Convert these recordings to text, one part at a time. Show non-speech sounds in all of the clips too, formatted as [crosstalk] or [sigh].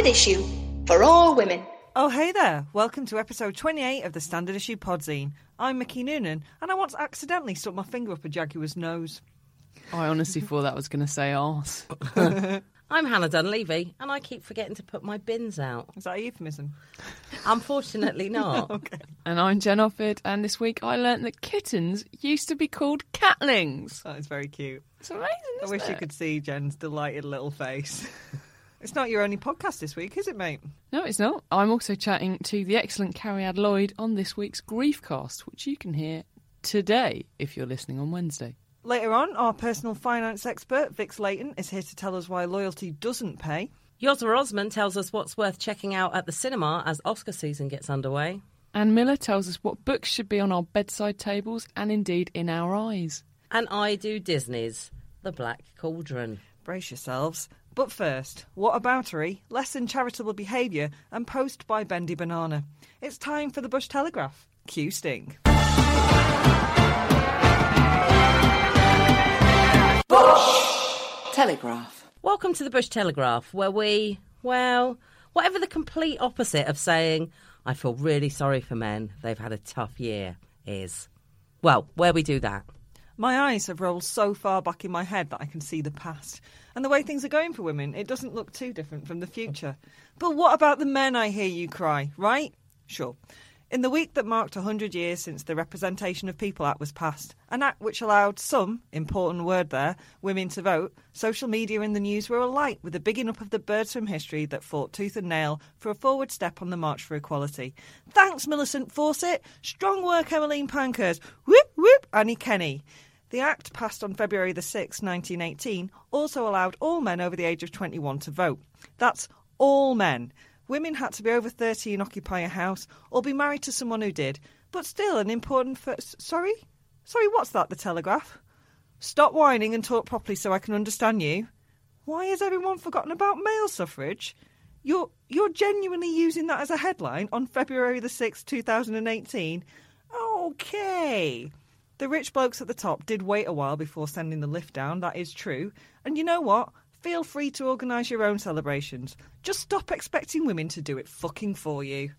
Standard Issue for all women. Oh, hey there. Welcome to episode 28 of the Standard Issue Podzine. I'm Mickey Noonan, and I once accidentally stuck my finger up a jaguar's nose. I honestly thought that was going to say arse. [laughs] I'm Hannah Dunleavy, and I keep forgetting to put my bins out. Is that a euphemism? Unfortunately, [laughs] not. Okay. And I'm Jen Offord, and this week I learnt that kittens used to be called catlings. That is very cute. It's amazing, I isn't wish you could see Jen's delighted little face. [laughs] it's not your only podcast this week, is it, mate? No, it's not. I'm also chatting to the excellent Cariad Lloyd on this week's Griefcast, which you can hear today if you're listening on Wednesday. Later on, our personal finance expert, Vix Leyton, is here to tell us why loyalty doesn't pay. Yosra Osman tells us what's worth checking out at the cinema as Oscar season gets underway. Anne Miller tells us what books should be on our bedside tables and indeed in our eyes. And I do Disney's The Black Cauldron. Brace yourselves. But first, what aboutery, eh? lesson charitable behaviour, and post by Bendy Banana. It's time for the Bush Telegraph. Q Sting. Bush Telegraph. Welcome to the Bush Telegraph, where we, well, whatever the complete opposite of saying, I feel really sorry for men, they've had a tough year, is. Well, where we do that. My eyes have rolled so far back in my head that I can see the past. And the way things are going for women, it doesn't look too different from the future. But what about the men I hear you cry, right? Sure. In the week that marked 100 years since the Representation of People Act was passed, an act which allowed some, important word there, women to vote, social media and the news were alight with the bigging up of the birds from history that fought tooth and nail for a forward step on the march for equality. Thanks, Millicent Fawcett. Strong work, Emmeline Pankhurst. Whoop, whoop, Annie Kenney. The Act, passed on February the 6th, 1918, also allowed all men over the age of 21 to vote. That's all men. Women had to be over 30 and occupy a house or be married to someone who did. But still, an important first. Sorry? Sorry, what's that, the Telegraph? Stop whining and talk properly so I can understand you. Why has everyone forgotten about male suffrage? You're, you're genuinely using that as a headline on February the 6th, 2018? Okay. The rich blokes at the top did wait a while before sending the lift down, that is true. And you know what? Feel free to organise your own celebrations. Just stop expecting women to do it fucking for you.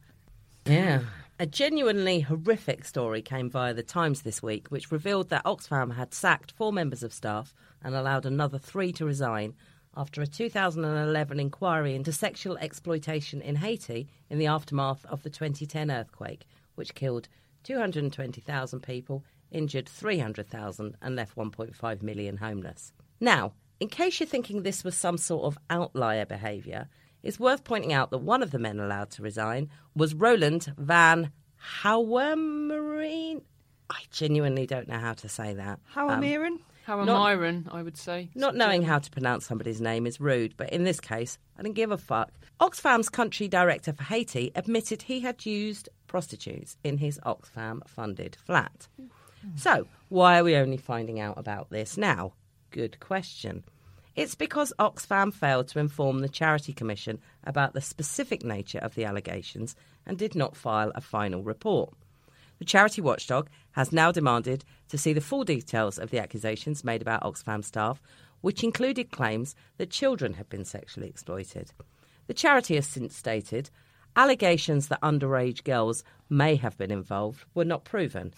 Yeah. A genuinely horrific story came via the Times this week, which revealed that Oxfam had sacked four members of staff and allowed another three to resign after a 2011 inquiry into sexual exploitation in Haiti in the aftermath of the 2010 earthquake, which killed 220,000 people, injured 300,000, and left 1.5 million homeless. Now, in case you're thinking this was some sort of outlier behaviour, it's worth pointing out that one of the men allowed to resign was Roland van Houwemerine. I genuinely don't know how to say that. How Um, am Aaron? How a Not- Myron, I would say. not knowing how to pronounce somebody's name is rude, but in this case, I didn't give a fuck. Oxfam's country director for Haiti admitted he had used prostitutes in his Oxfam funded flat. So, why are we only finding out about this now? Good question. It's because Oxfam failed to inform the Charity Commission about the specific nature of the allegations and did not file a final report. The charity watchdog has now demanded to see the full details of the accusations made about Oxfam staff, which included claims that children had been sexually exploited. The charity has since stated allegations that underage girls may have been involved were not proven,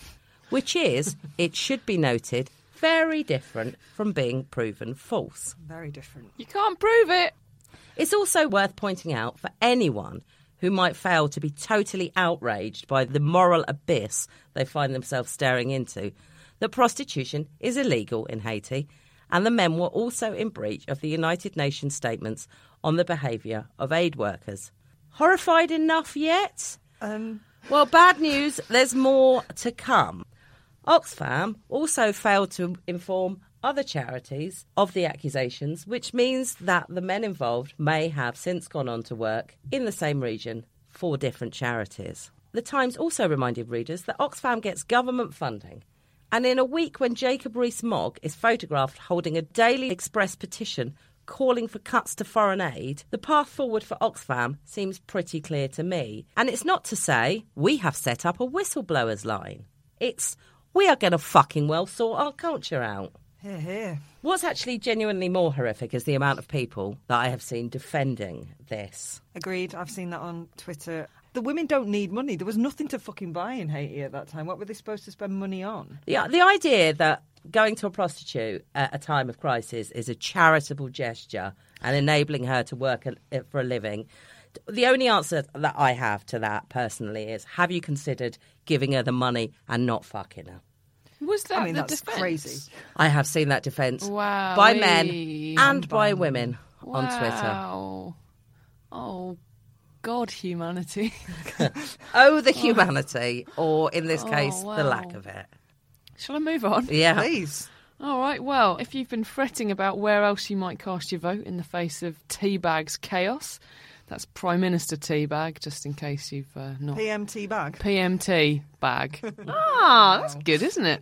which is, it should be noted, very different from being proven false. Very different. You can't prove it. It's also worth pointing out for anyone who might fail to be totally outraged by the moral abyss they find themselves staring into that prostitution is illegal in Haiti and the men were also in breach of the United Nations statements on the behaviour of aid workers. Horrified enough yet? Um, Well, bad news, there's more to come. Oxfam also failed to inform other charities of the accusations, which means that the men involved may have since gone on to work in the same region for different charities. The Times also reminded readers that Oxfam gets government funding. And in a week when Jacob Rees Mogg is photographed holding a Daily Express petition calling for cuts to foreign aid, the path forward for Oxfam seems pretty clear to me. And it's not to say we have set up a whistleblowers line. It's we are going to fucking well sort our culture out. here, here. What's actually genuinely more horrific is the amount of people that I have seen defending this. Agreed. I've seen that on Twitter. The women don't need money. There was nothing to fucking buy in Haiti at that time. What were they supposed to spend money on? The, the idea that going to a prostitute at a time of crisis is a charitable gesture and enabling her to work for a living. The only answer that I have to that personally is have you considered giving her the money and not fucking her? Was that I mean, the that's defence? crazy. I have seen that defence Wow. by men and by women wow. on Twitter. Oh, God, humanity. [laughs] Oh, the humanity, or in this Oh, case, the lack of it. Shall I move on? Yeah. Please. All right. Well, if you've been fretting about where else you might cast your vote in the face of Teabag's chaos, that's Prime Minister Teabag, just in case you've uh, not. PMT bag. PMT bag. [laughs] ah, that's good, isn't it?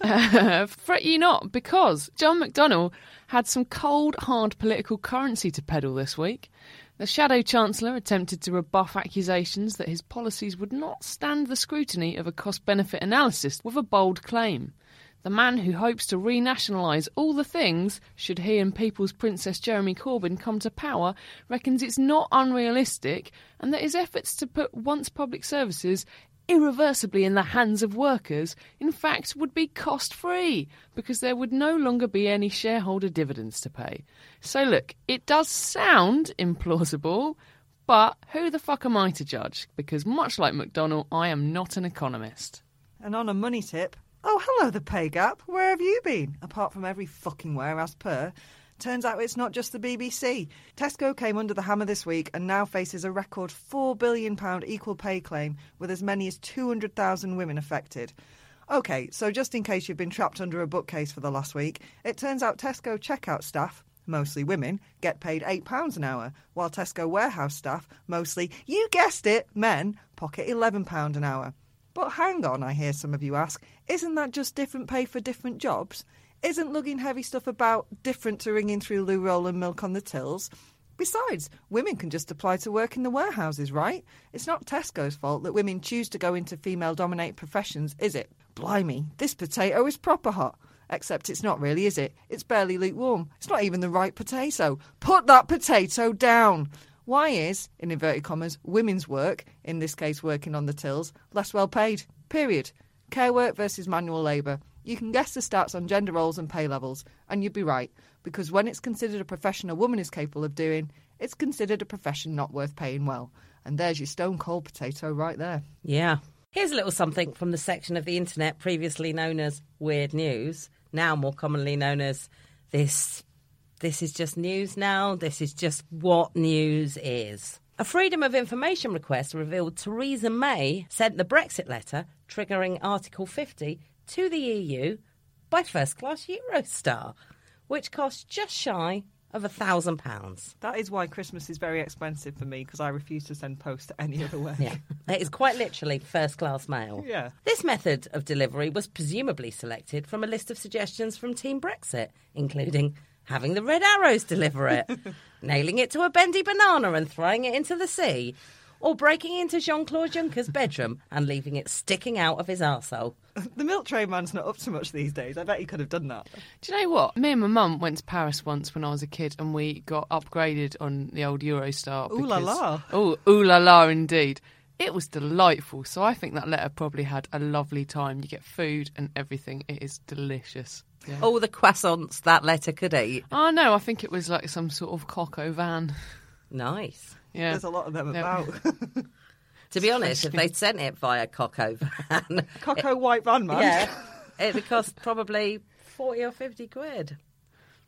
Uh, [laughs] [laughs] fret ye not, because John McDonnell had some cold, hard political currency to peddle this week. The Shadow Chancellor attempted to rebuff accusations that his policies would not stand the scrutiny of a cost benefit analysis with a bold claim. The man who hopes to renationalise all the things, should he and People's Princess Jeremy Corbyn come to power, reckons it's not unrealistic and that his efforts to put once public services irreversibly in the hands of workers, in fact, would be cost free because there would no longer be any shareholder dividends to pay. So, look, it does sound [laughs] implausible, but who the fuck am I to judge? Because, much like McDonnell, I am not an economist. And on a money tip, oh, hello, the pay gap. Where have you been? Apart from every fucking where, as per. Turns out it's not just the BBC. Tesco came under the hammer this week and now faces a record £4 billion equal pay claim with as many as 200,000 women affected. OK, so just in case you've been trapped under a bookcase for the last week, it turns out Tesco checkout staff, mostly women, get paid £8 an hour, while Tesco warehouse staff, mostly, you guessed it, men, pocket £11 an hour. But hang on, I hear some of you ask, isn't that just different pay for different jobs? Isn't lugging heavy stuff about different to ringing through loo roll and milk on the tills? Besides, women can just apply to work in the warehouses, right? It's not Tesco's fault that women choose to go into female dominated professions, is it? Blimey, this potato is proper hot. Except it's not really, is it? It's barely lukewarm. It's not even the right potato. Put that potato down! Why is, in inverted commas, women's work, in this case working on the tills, less well paid? Period. Care work versus manual labour. You can guess the stats on gender roles and pay levels, and you'd be right, because when it's considered a profession a woman is capable of doing, it's considered a profession not worth paying well. And there's your stone cold potato right there. Yeah. Here's a little something from the section of the internet previously known as Weird News, now more commonly known as this. This is just news now. This is just what news is. A Freedom of Information request revealed Theresa May sent the Brexit letter triggering Article 50 to the EU by first class Eurostar, which cost just shy of a thousand pounds. That is why Christmas is very expensive for me, because I refuse to send post any other way. Yeah, it is quite literally first class mail. Yeah. This method of delivery was presumably selected from a list of suggestions from Team Brexit, including having the Red Arrows deliver it, [laughs] nailing it to a bendy banana and throwing it into the sea, or breaking into Jean Claude Juncker's bedroom and leaving it sticking out of his arsehole. [laughs] The milk tray man's not up to much these days. I bet he could have done that. Do you know what? Me and my mum went to Paris once when I was a kid, and we got upgraded on the old Eurostar. Ooh la because- la. Oh, ooh la la, indeed. It was delightful. So I think that letter probably had a lovely time. You get food and everything. It is delicious. Yeah. All the croissants that letter could eat. Oh no, I think it was like some sort of coco van. Nice. Yeah. There's a lot of them No. about. [laughs] To be honest, if they'd sent it via Coco van, [laughs] Coco White Van Man. yeah, [laughs] it'd cost probably 40 or 50 quid.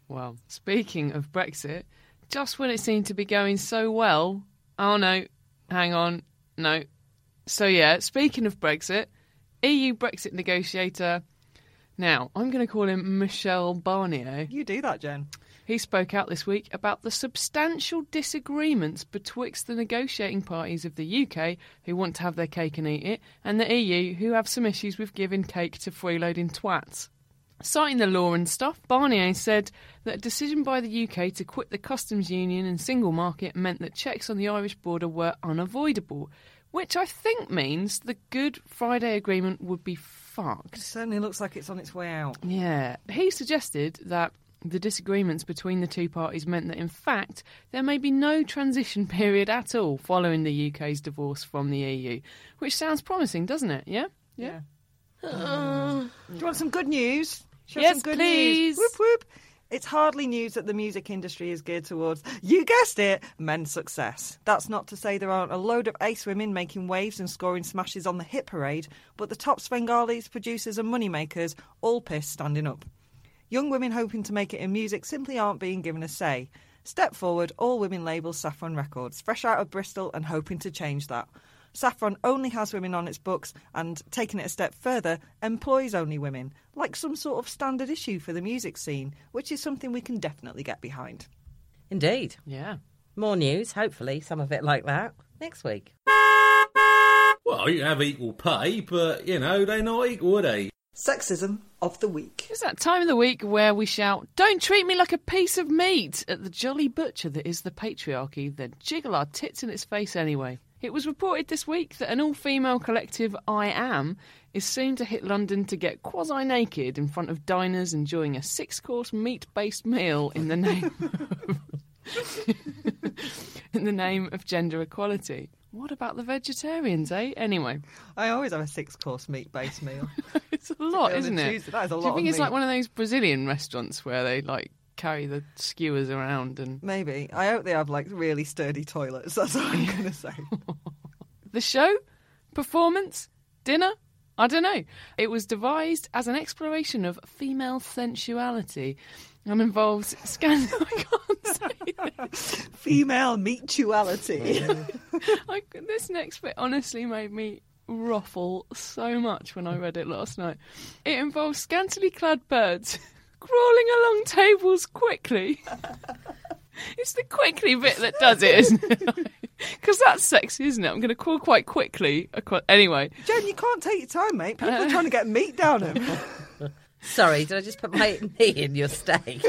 Well, speaking of Brexit, just when it seemed to be going so well, oh no, hang on, no. So yeah, speaking of Brexit, EU Brexit negotiator. Now, I'm going to call him Michel Barnier. You do that, Jen. He spoke out this week about the substantial disagreements betwixt the negotiating parties of the UK, who want to have their cake and eat it, and the EU, who have some issues with giving cake to freeloading twats. Citing the law and stuff, Barnier said that a decision by the UK to quit the customs union and single market meant that checks on the Irish border were unavoidable, which I think means the Good Friday Agreement would be fucked. It certainly looks like it's on its way out. Yeah. He suggested that The disagreements between the two parties meant that, in fact, there may be no transition [laughs] period at all following the UK's divorce from the EU, which sounds promising, doesn't it? Yeah? Yeah. Do you want some good news? Shall Yes, good please. News? Whoop whoop. It's hardly news that the music industry is geared towards, you guessed it, men's success. That's not to say there aren't a load of ace women making waves and scoring smashes on the hit parade, but the top Svengalis, producers, and moneymakers all pissed standing up. Young women hoping to make it in music simply aren't being given a say. Step forward, all women label Saffron Records, fresh out of Bristol and hoping to change that. Saffron only has women on its books and, taking it a step further, employs only women, like some sort of standard issue for the music scene, which is something we can definitely get behind. Indeed. Yeah. More news, hopefully, some of it like that, next week. Well, you have equal pay, but, you know, they're not equal, are they? Sexism of the week. It's that time of the week where we shout, Don't treat me like a piece of meat at the jolly butcher that is the patriarchy, then jiggle our tits in its face anyway. It was reported this week that an all female collective, I Am, is soon to hit London to get quasi naked in front of diners enjoying a six course meat based meal in the name of, [laughs] [laughs] in the name of gender equality. What about the vegetarians, eh? Anyway, I always have a six course meat based meal. [laughs] it's a lot, isn't it? Tuesday, that is a Do lot you think of it's like one of those Brazilian restaurants where they like carry the skewers around and Maybe. I hope they have like really sturdy toilets. That's all I'm to say. [laughs] the show, performance, dinner? I don't know. It was devised as an exploration of female sensuality and involves scandal. [laughs] I can't say this. Female mutuality. [laughs] I, this next bit honestly made me ruffle so much when I read it last night. It involves scantily clad birds crawling along tables quickly. [laughs] It's the quickly bit that does it, isn't it? [laughs] Because that's sexy, isn't it? I'm going to crawl quite quickly. Anyway, Jen, you can't take your time, mate. People are trying to get meat down him. [laughs] Sorry, did I just put my knee in your steak?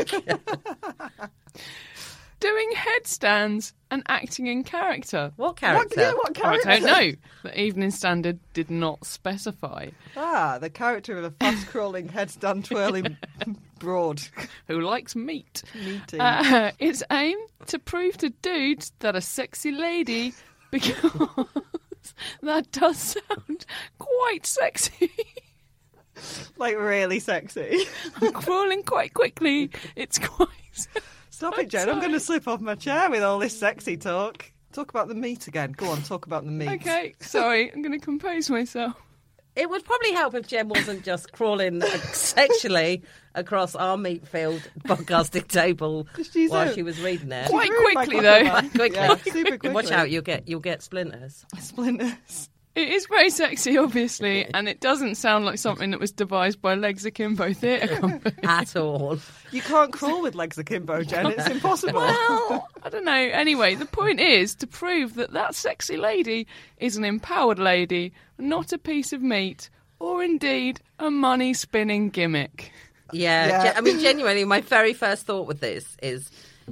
doing headstands and acting in character. what character? What, character? yeah, what I don't know. The Evening Standard did not specify. Ah, the character of a fast crawling, headstand twirling broad. [laughs] Who likes meat? Meaty. Uh, it's aimed to prove to dudes that a sexy lady, [laughs] because that does sound quite sexy. [laughs] like really sexy. I'm Crawling quite quickly, it's quite. Stop it, Jen. I'm going to slip off my chair with all this sexy talk. Talk about the meat again. Go on, talk about the meat. Okay, sorry, I'm going to compose myself. It would probably help if Jen wasn't just crawling sexually across our meat field [laughs] podcasting table while a- she was reading it. Quite quickly, though. man. Quickly. Yeah, super [laughs] quickly. Watch out, you'll get you'll get splinters. Splinters. It is very sexy, obviously, and it doesn't sound like something that was devised by Legs Akimbo Theatre [laughs] Company. At all. You can't crawl with legs akimbo, Jen. It's impossible. Well, I don't know. Anyway, the point is to prove that that sexy lady is an empowered lady, not a piece of meat, or indeed a money spinning gimmick. Yeah, Yeah. gen- I mean, genuinely, my very first thought with this is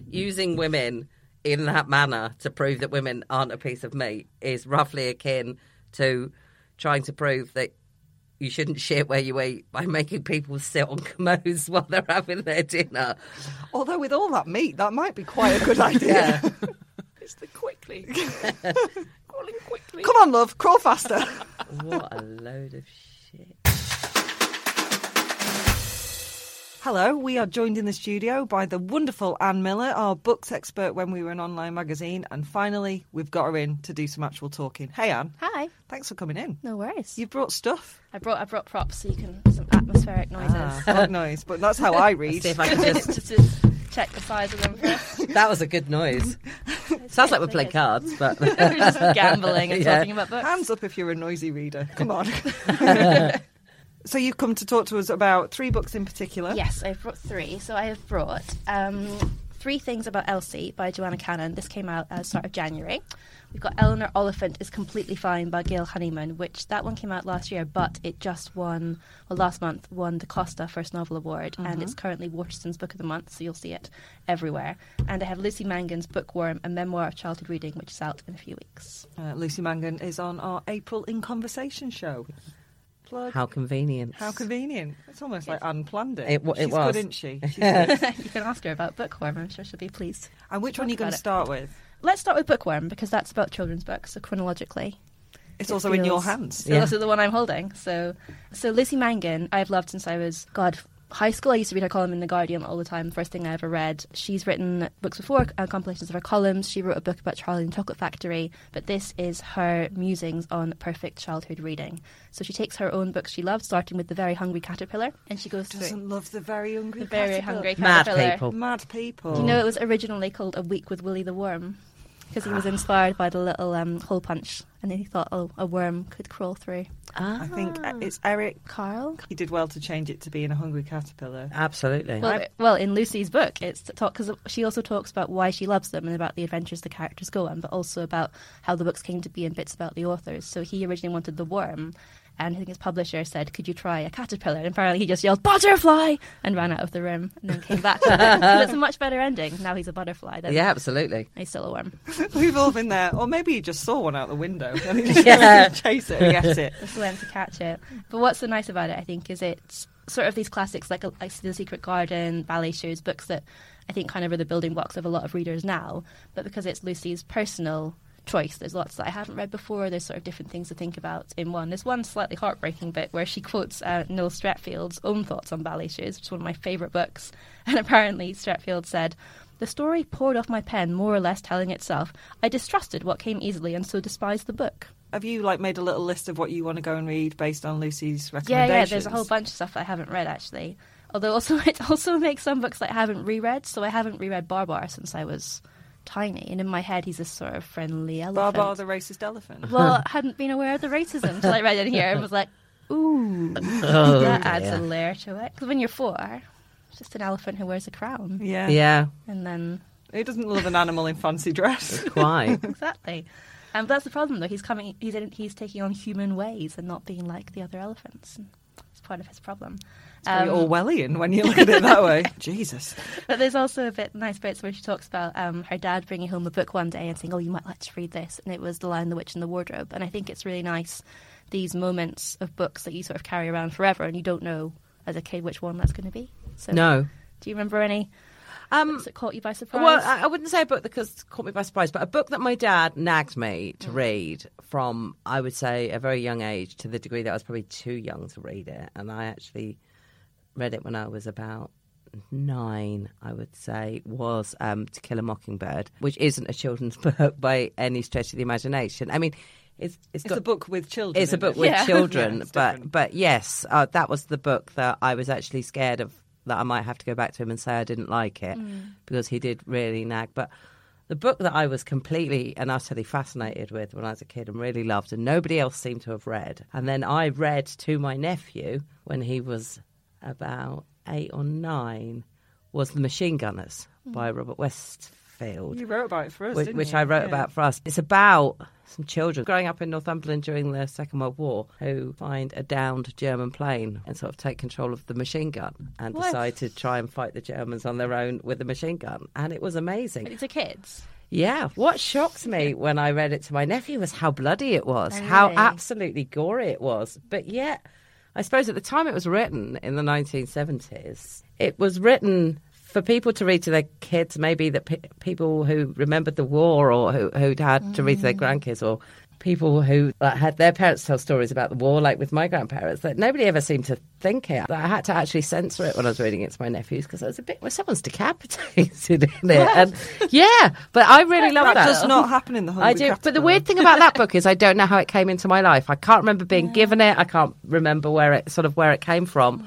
using women in that manner to prove that women aren't a piece of meat is roughly akin to trying to prove that you shouldn't shit where you eat by making people sit on commodes [laughs] while they're having their dinner. Although with all that meat, that might be quite a good [laughs] idea. [laughs] It's the quickly. Crawling quickly. Come on, love, crawl faster. What a load of shit. Hello, we are joined in the studio by the wonderful Anne Miller, our books expert when we were an online magazine, and finally we've got her in to do some actual talking. Hey Anne, Hi. thanks for coming in. No worries. You've brought stuff. I brought I brought props so you can some atmospheric noises. [laughs] Ah, noise, but that's how [laughs] I read. See if I can just. just to check the size of them first. [laughs] That was a good noise. Sounds like we're playing cards, but We're just gambling and Yeah. talking about books. Hands up if you're a noisy reader. Come on. So you've come to talk to us about three books in particular. Yes, I've brought three. So I have brought um, Three Things About Elsie by Joanna Cannon. This came out at the start of January. We've got Eleanor Oliphant is Completely Fine by Gail Honeyman, which that one came out last year, but it just won, well, last month won the Costa First Novel Award, and it's currently Waterstones Book of the Month, so you'll see it everywhere. And I have Lucy Mangan's Bookworm, a memoir of childhood reading, which is out in a few weeks. Uh, Lucy Mangan is on our April in Conversation show. Plug. How convenient. How convenient. It's almost like unplanned it. It wa- it She's was. good, isn't she? [laughs] She's [laughs] you can ask her about Bookworm. I'm sure she'll be pleased. and which one are you going to about start with? Let's start with Bookworm because that's about children's books, so chronologically. It's It also in your hands. So Yeah. this is the one I'm holding. So, so Lizzie Mangan, I've loved since I was God high school. I used to read her column in the Guardian all the time. First thing I ever read. She's written books before, uh, compilations of her columns. She wrote a book about Charlie and the Chocolate Factory, but this is her musings on perfect childhood reading. So she takes her own books she loves, starting with The Very Hungry Caterpillar, and she goes through Doesn't love the very hungry The Very caterpillar. Mad people. Mad people. Do you know it was originally called A Week with Willie the Worm? Because he was inspired by the little um, hole punch, and then he thought, oh, a worm could crawl through. I think uh, it's Eric. Carle? He did well to change it to being a hungry caterpillar. Absolutely. Well, well, in Lucy's book, it's to talk because she also talks about why she loves them and about the adventures the characters go on, but also about how the books came to be and bits about the authors. So he originally wanted the worm, and I think his publisher said, "Could you try a caterpillar?" And apparently, he just yelled "butterfly" and ran out of the room, and then came back. to [laughs] it. But it's a much better ending. Now he's a butterfly. Than yeah, absolutely. he's still a worm. [laughs] We've all been there. Or maybe he just saw one out the window [laughs] and he just Yeah. chase it and get it. Just learn to catch it. But what's so nice about it, I think, is it's sort of these classics like, uh, like The Secret Garden, ballet shoes, books that I think kind of are the building blocks of a lot of readers now. But because it's Lucy's personal choice, there's lots that I haven't read before. There's sort of different things to think about in one. There's one slightly heartbreaking bit where she quotes uh, Noel Streatfeild's own thoughts on ballet shoes, which is one of my favourite books. [laughs] And apparently, Stratfield said. The story poured off my pen, more or less telling itself. I distrusted what came easily and so despised the book. Have you like made a little list of what you want to go and read based on Lucy's Yeah, recommendations? yeah. There's a whole bunch of stuff I haven't read actually. Although also [laughs] it also makes some books that I haven't reread. So I haven't reread Babar since I was tiny, and in my head he's a sort of friendly elephant. Babar the racist elephant. well, [laughs] I hadn't been aware of the racism until I read it here and was like, ooh, [laughs] Oh, that adds dear. a layer to it. Because when you're four, it's just an elephant who wears a crown, Yeah. Yeah, and then He doesn't love an animal in fancy dress. quite. [laughs] exactly. Um, that's the problem, though. He's coming. He's in, he's taking on human ways and not being like the other elephants. And it's part of his problem. Um, Orwellian when you look at it that way. [laughs] Jesus. But there's also a bit nice bits where she talks about um, her dad bringing home a book one day and saying, "Oh, you might like to read this," and it was *The Lion, the Witch, and the Wardrobe*. And I think it's really nice these moments of books that you sort of carry around forever, and you don't know as a kid which one that's going to be. So, No. do you remember any Um, books that caught you by surprise? Well, I, I wouldn't say a book that caught me by surprise, but a book that my dad nagged me Mm. to read from, I would say, a very young age to the degree that I was probably too young to read it. And I actually read it when I was about nine, I would say, was um, To Kill a Mockingbird, which isn't a children's [laughs] book by any stretch of the imagination. I mean, it's, it's It's got a book with children. it's a book it. with Yeah. [laughs] children, Yeah, but different. but yes, uh, that was the book that I was actually scared of. That I might have to go back to him and say I didn't like it because he did really nag. But the book that I was completely and utterly fascinated with when I was a kid and really loved, and nobody else seemed to have read, and then I read to my nephew when he was about eight or nine, was The Machine Gunners mm. by Robert Westfield You wrote about it for us, which, didn't which? I wrote Yeah. about for us. It's about some children growing up in Northumberland during the Second World War who find a downed German plane and sort of take control of the machine gun and What? decide to try and fight the Germans on their own with the machine gun. And it was amazing. These are kids. Yeah. What shocked me when I read it to my nephew was how bloody it was, Oh, how really? absolutely gory it was. But yet, I suppose at the time it was written in the 1970s, it was written for people to read to their kids, maybe that pe- people who remembered the war or who, who'd had to read to their mm. grandkids or people who uh, had their parents tell stories about the war, like with my grandparents, that nobody ever seemed to think it. I had to actually censor it when I was reading it to my nephews because I was a bit, well, someone's decapitated in it. And yeah, but I really love That that. does not happen in the Hungry I do. But the weird thing about that book [laughs] is I don't know how it came into my life. I can't remember being given it. I can't remember where it sort of where it came from.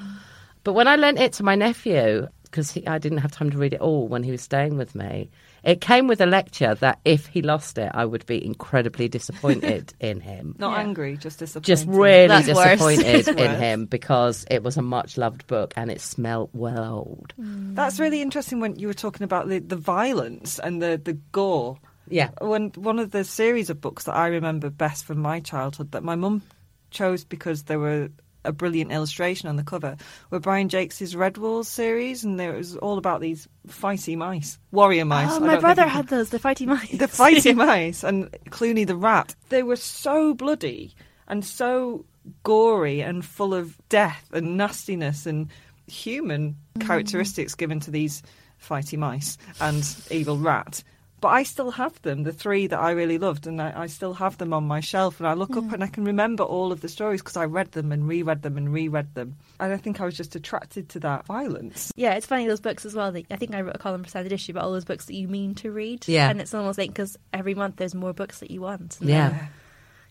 But when I lent it to my nephew, because I didn't have time to read it all when he was staying with me, it came with a lecture that if he lost it, I would be incredibly disappointed [laughs] in him. Not Yeah. angry, just disappointed. Just really That's disappointed in worse. him because it was a much loved book and it smelled well old. Mm. That's really interesting when you were talking about the, the violence and the, the gore. Yeah. When one of the series of books that I remember best from my childhood that my mum chose because there were a brilliant illustration on the cover were Brian Jacques' Red Walls series, and there it was all about these fighty mice, warrior mice. Oh, my brother had those, the fighty mice. the fighty [laughs] mice and Cluny the rat. They were so bloody and so gory and full of death and nastiness and human mm. characteristics given to these fighty mice and evil rat. But I still have them, the three that I really loved, and I, I still have them on my shelf. And I look up mm. and I can remember all of the stories because I read them and reread them and reread them. And I think I was just attracted to that violence. Yeah, it's funny those books as well. That I think I wrote a column for Standard Issue about all those books that you mean to read. Yeah. and it's almost like because every month there's more books that you want. Yeah. then-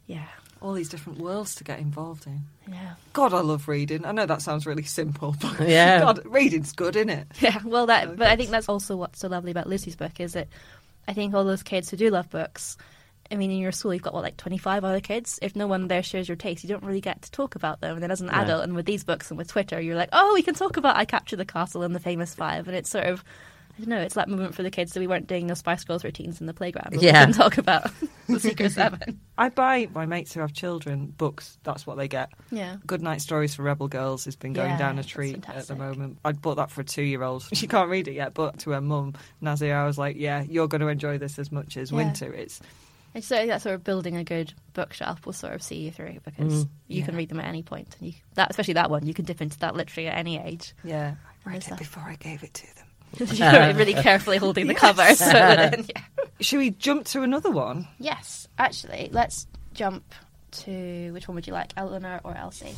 yeah, All these different worlds to get involved in. yeah, God, I love reading. I know that sounds really simple, [laughs] but Yeah. God, reading's good, isn't it? yeah. Well, that. But I think that's also what's so lovely about Lucy's book is that I think all those kids who do love books. I mean, in your school, you've got what, like 25 other kids? If no one there shares your taste, you don't really get to talk about them. And then as an adult, and with these books and with Twitter, you're like, oh, we can talk about I Capture the Castle and the Famous Five. And it's sort of, I don't know, it's that moment for the kids that we weren't doing no Spice Girls routines in the playground. but Yeah. We can talk about [laughs] the Secret [laughs] Seven. I buy my mates who have children books. That's what they get. Yeah. Good Night Stories for Rebel Girls has been going Yeah, down a treat at the moment. I bought that for a two-year-old. [laughs] She can't read it yet, but to her mum, Nazia, I was like, "Yeah, you're going to enjoy this as much as Yeah. Winter is." And so that sort of building a good bookshelf will sort of see you through because mm. you can read them at any point. And you, that, especially that one, you can dip into that literally at any age. Yeah, I read it that? before I gave it to them. [laughs] You're really um, carefully holding the [laughs] cover. So that, [laughs] yeah. Should we jump to another one? Yes, actually, let's jump to which one would you like, Eleanor or Elsie?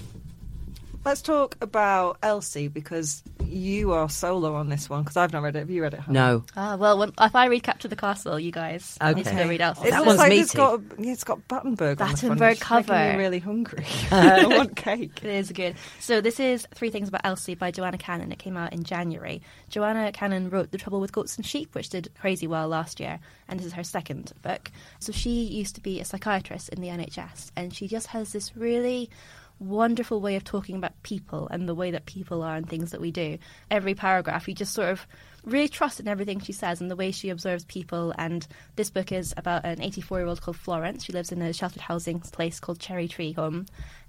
Let's talk about Elsie because you are solo on this one because I've not read it. Have you read it? Hannah? No. Ah, well, when, if I read Capture the Castle, you guys need to go read Elsie. It That looks one's like meaty. it's got a, yeah, it's got Battenberg. on the front, Battenberg which is making cover. really hungry. [laughs] [laughs] I want cake. It is good. So this is Three Things About Elsie by Joanna Cannon. It came out in January. Joanna Cannon wrote The Trouble with Goats and Sheep, which did crazy well last year, and this is her second book. So she used to be a psychiatrist in the NHS, and she just has this really wonderful way of talking about people and the way that people are and things that we do. Every paragraph, you just sort of really trust in everything she says and the way she observes people. And this book is about an 84 year old called Florence. She lives in a sheltered housing place called Cherry Tree Home.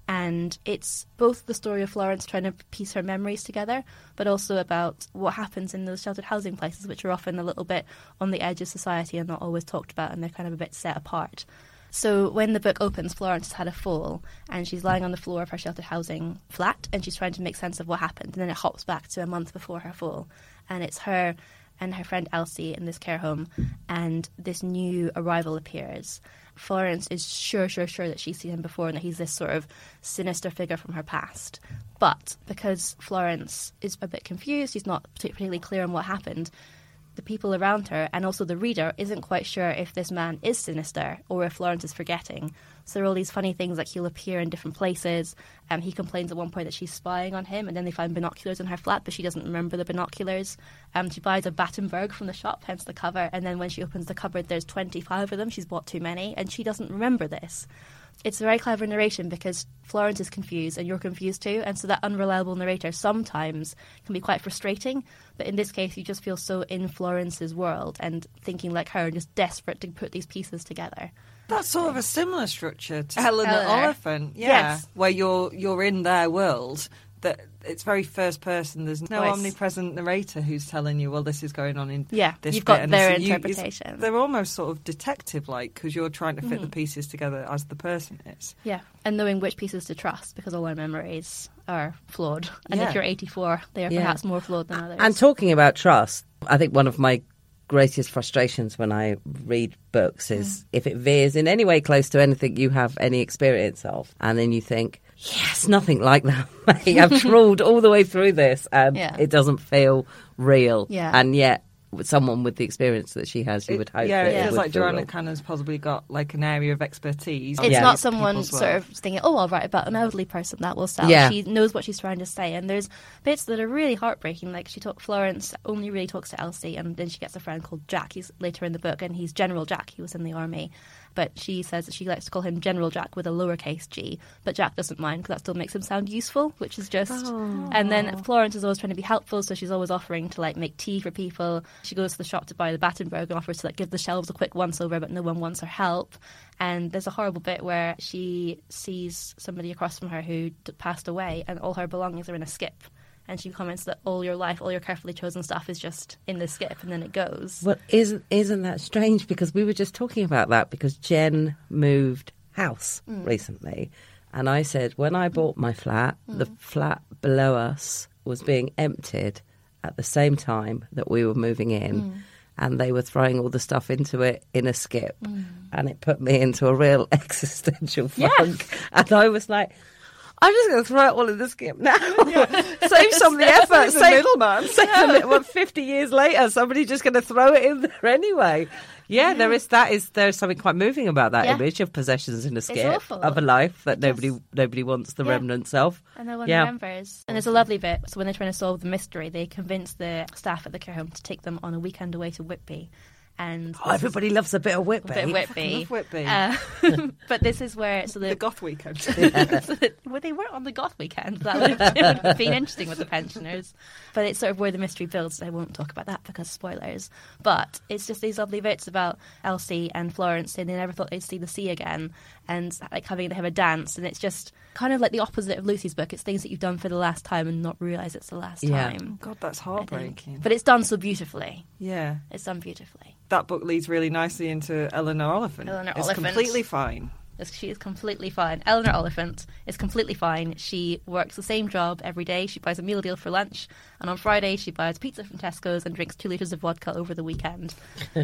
And it's both the story of Florence trying to piece her memories together, but also about what happens in those sheltered housing places, which are often a little bit on the edge of society and not always talked about, and they're kind of a bit set apart. So when the book opens, Florence has had a fall and she's lying on the floor of her sheltered housing flat and she's trying to make sense of what happened. And then it hops back to a month before her fall. And it's her and her friend Elsie in this care home and this new arrival appears. Florence is sure, sure, sure that she's seen him before and that he's this sort of sinister figure from her past. But because Florence is a bit confused, she's not particularly clear on what happened, the people around her and also the reader isn't quite sure if this man is sinister or if Florence is forgetting. So there are all these funny things like he'll appear in different places. Um, he complains at one point that she's spying on him, and then they find binoculars in her flat, but she doesn't remember the binoculars. Um, she buys a Battenberg from the shop, hence the cover, and then when she opens the cupboard, there's 25 of them. She's bought too many, and she doesn't remember this. It's a very clever narration because Florence is confused and you're confused too, and so that unreliable narrator sometimes can be quite frustrating. But in this case, you just feel so in Florence's world and thinking like her, and just desperate to put these pieces together. That's sort of a similar structure to Eleanor Eleanor. Oliphant, yeah, Yes. where you're you're in their world. That it's very first person. There's no Voice. omnipresent narrator who's telling you, well, this is going on in Yeah, this you've bit, got and their so you- interpretation. they're almost sort of detective-like because you're trying to Mm-hmm. fit the pieces together as the person is. Yeah, and knowing which pieces to trust because all our memories are flawed, and Yeah. if you're 84, they are Yeah. perhaps more flawed than others. And talking about trust, I think one of my greatest frustrations when I read books is if it veers in any way close to anything you have any experience of, and then you think, yes, nothing like that. [laughs] I've [laughs] trawled all the way through this, and Yeah. it doesn't feel real. Yeah. And yet, with someone with the experience that she has, you would hope. yeah, that it it feels like Joanna real. Cannon's possibly got like an area of expertise. it's Yeah. not someone sort world. of thinking, "Oh, I'll write about an elderly person that will sell." Yeah. She knows what she's trying to say, and there's bits that are really heartbreaking. Like she talk Florence only really talks to Elsie, and then she gets a friend called Jack. He's later in the book, and he's General Jack. He was in the army, but she says that she likes to call him General Jack with a lowercase g. But Jack doesn't mind because that still makes him sound useful, which is just. Oh. And then Florence is always trying to be helpful, so she's always offering to like make tea for people. She goes to the shop to buy the Battenberg and offers to like give the shelves a quick once over, but no one wants her help. And there's a horrible bit where she sees somebody across from her who passed away, and all her belongings are in a skip. And she comments that all your life, all your carefully chosen stuff is just in the skip, and then it goes. Well, isn't isn't that strange? Because we were just talking about that because Jen moved house Mm. recently, And I said, when I bought my flat, the Mm. flat below us was being emptied at the same time that we were moving in. Mm. And they were throwing all the stuff into it in a skip. Mm. And it put me into a real [laughs] existential funk. And I was like, I'm just going to throw it all in the skip now. [laughs] [laughs] save some of the effort. the Save, middleman. [laughs] save the mid- well, 50 years later, somebody's just going to throw it in there anyway. Yeah, there is that is there's something quite moving about that Yeah. image of possessions in a skip of a life that nobody nobody wants the Yeah. remnants of. And no one Yeah. remembers. And there's a lovely bit. So when they're trying to solve the mystery, they convince the staff at the care home to take them on a weekend away to Whitby. And Oh, everybody loves a bit of Whitby. a bit of Whitby. love Whitby. Uh, [laughs] but this is where so the, The goth weekend. [laughs] well, they weren't on the goth weekend. That would have, it would have been interesting with the pensioners. But it's sort of where the mystery builds. I won't talk about that because spoilers. But it's just these lovely bits about Elsie and Florence saying they never thought they'd see the sea again, and like having to have a dance. And it's just kind of like the opposite of Lucy's book. It's things that you've done for the last time and not realise it's the last Yeah. time. God, that's I heartbreaking. But it's done so beautifully. yeah. It's done beautifully. That book leads really nicely into Eleanor Oliphant. Eleanor it's Oliphant. completely fine. Yes, She is completely fine. Eleanor Oliphant is completely fine. She works the same job every day. She buys a meal deal for lunch, and on Friday she buys pizza from Tesco's and drinks two liters of vodka over the weekend,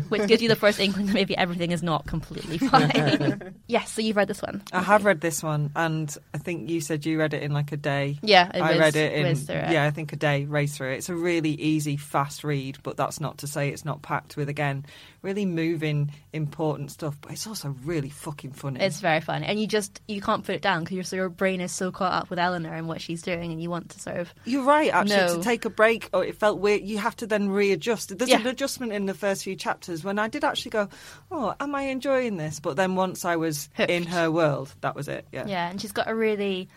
which gives you the first inkling that maybe everything is not completely [laughs] fine. yes, so you've read this one. I have read this one, and I think you said you read it in like a day. Yeah, it I was- read it in it. yeah, I think a day race through it. It's a really easy, fast read, but that's not to say it's not packed with again really moving, important stuff. But it's also really fucking funny. It's very funny. and you just you can't put it down because your so your brain is so caught up with Eleanor and what she's doing, and you want to sort of You're right, actually. No. To take a break, or it felt weird. You have to then readjust. There's an adjustment in the first few chapters when I did actually go, "Oh, am I enjoying this?" But then once I was Hooked. in her world, that was it. Yeah. Yeah, and she's got a really.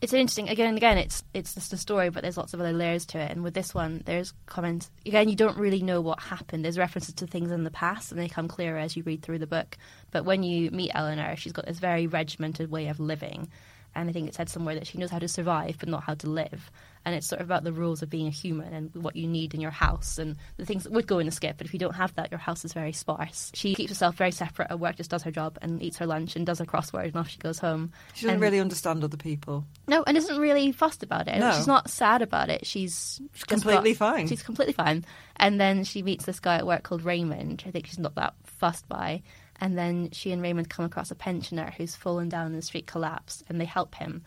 It's interesting. Again and again, it's it's just a story, but there's lots of other layers to it. And with this one, there's comments. Again, you don't really know what happened. There's references to things in the past, and they come clearer as you read through the book. But when you meet Eleanor, she's got this very regimented way of living, and I think it said somewhere that she knows how to survive, but not how to live. And it's sort of about the rules of being a human and what you need in your house and the things that would go in a skip. But if you don't have that, your house is very sparse. She keeps herself very separate at work, just does her job and eats her lunch and does her crossword, and off she goes home. She doesn't And- really understand other people. no, and isn't really fussed about it. No. She's not sad about it. She's just completely got- fine. She's completely fine. And then she meets this guy at work called Raymond. I think she's not that fussed by. And then she and Raymond come across a pensioner who's fallen down in the street, collapsed, and they help him.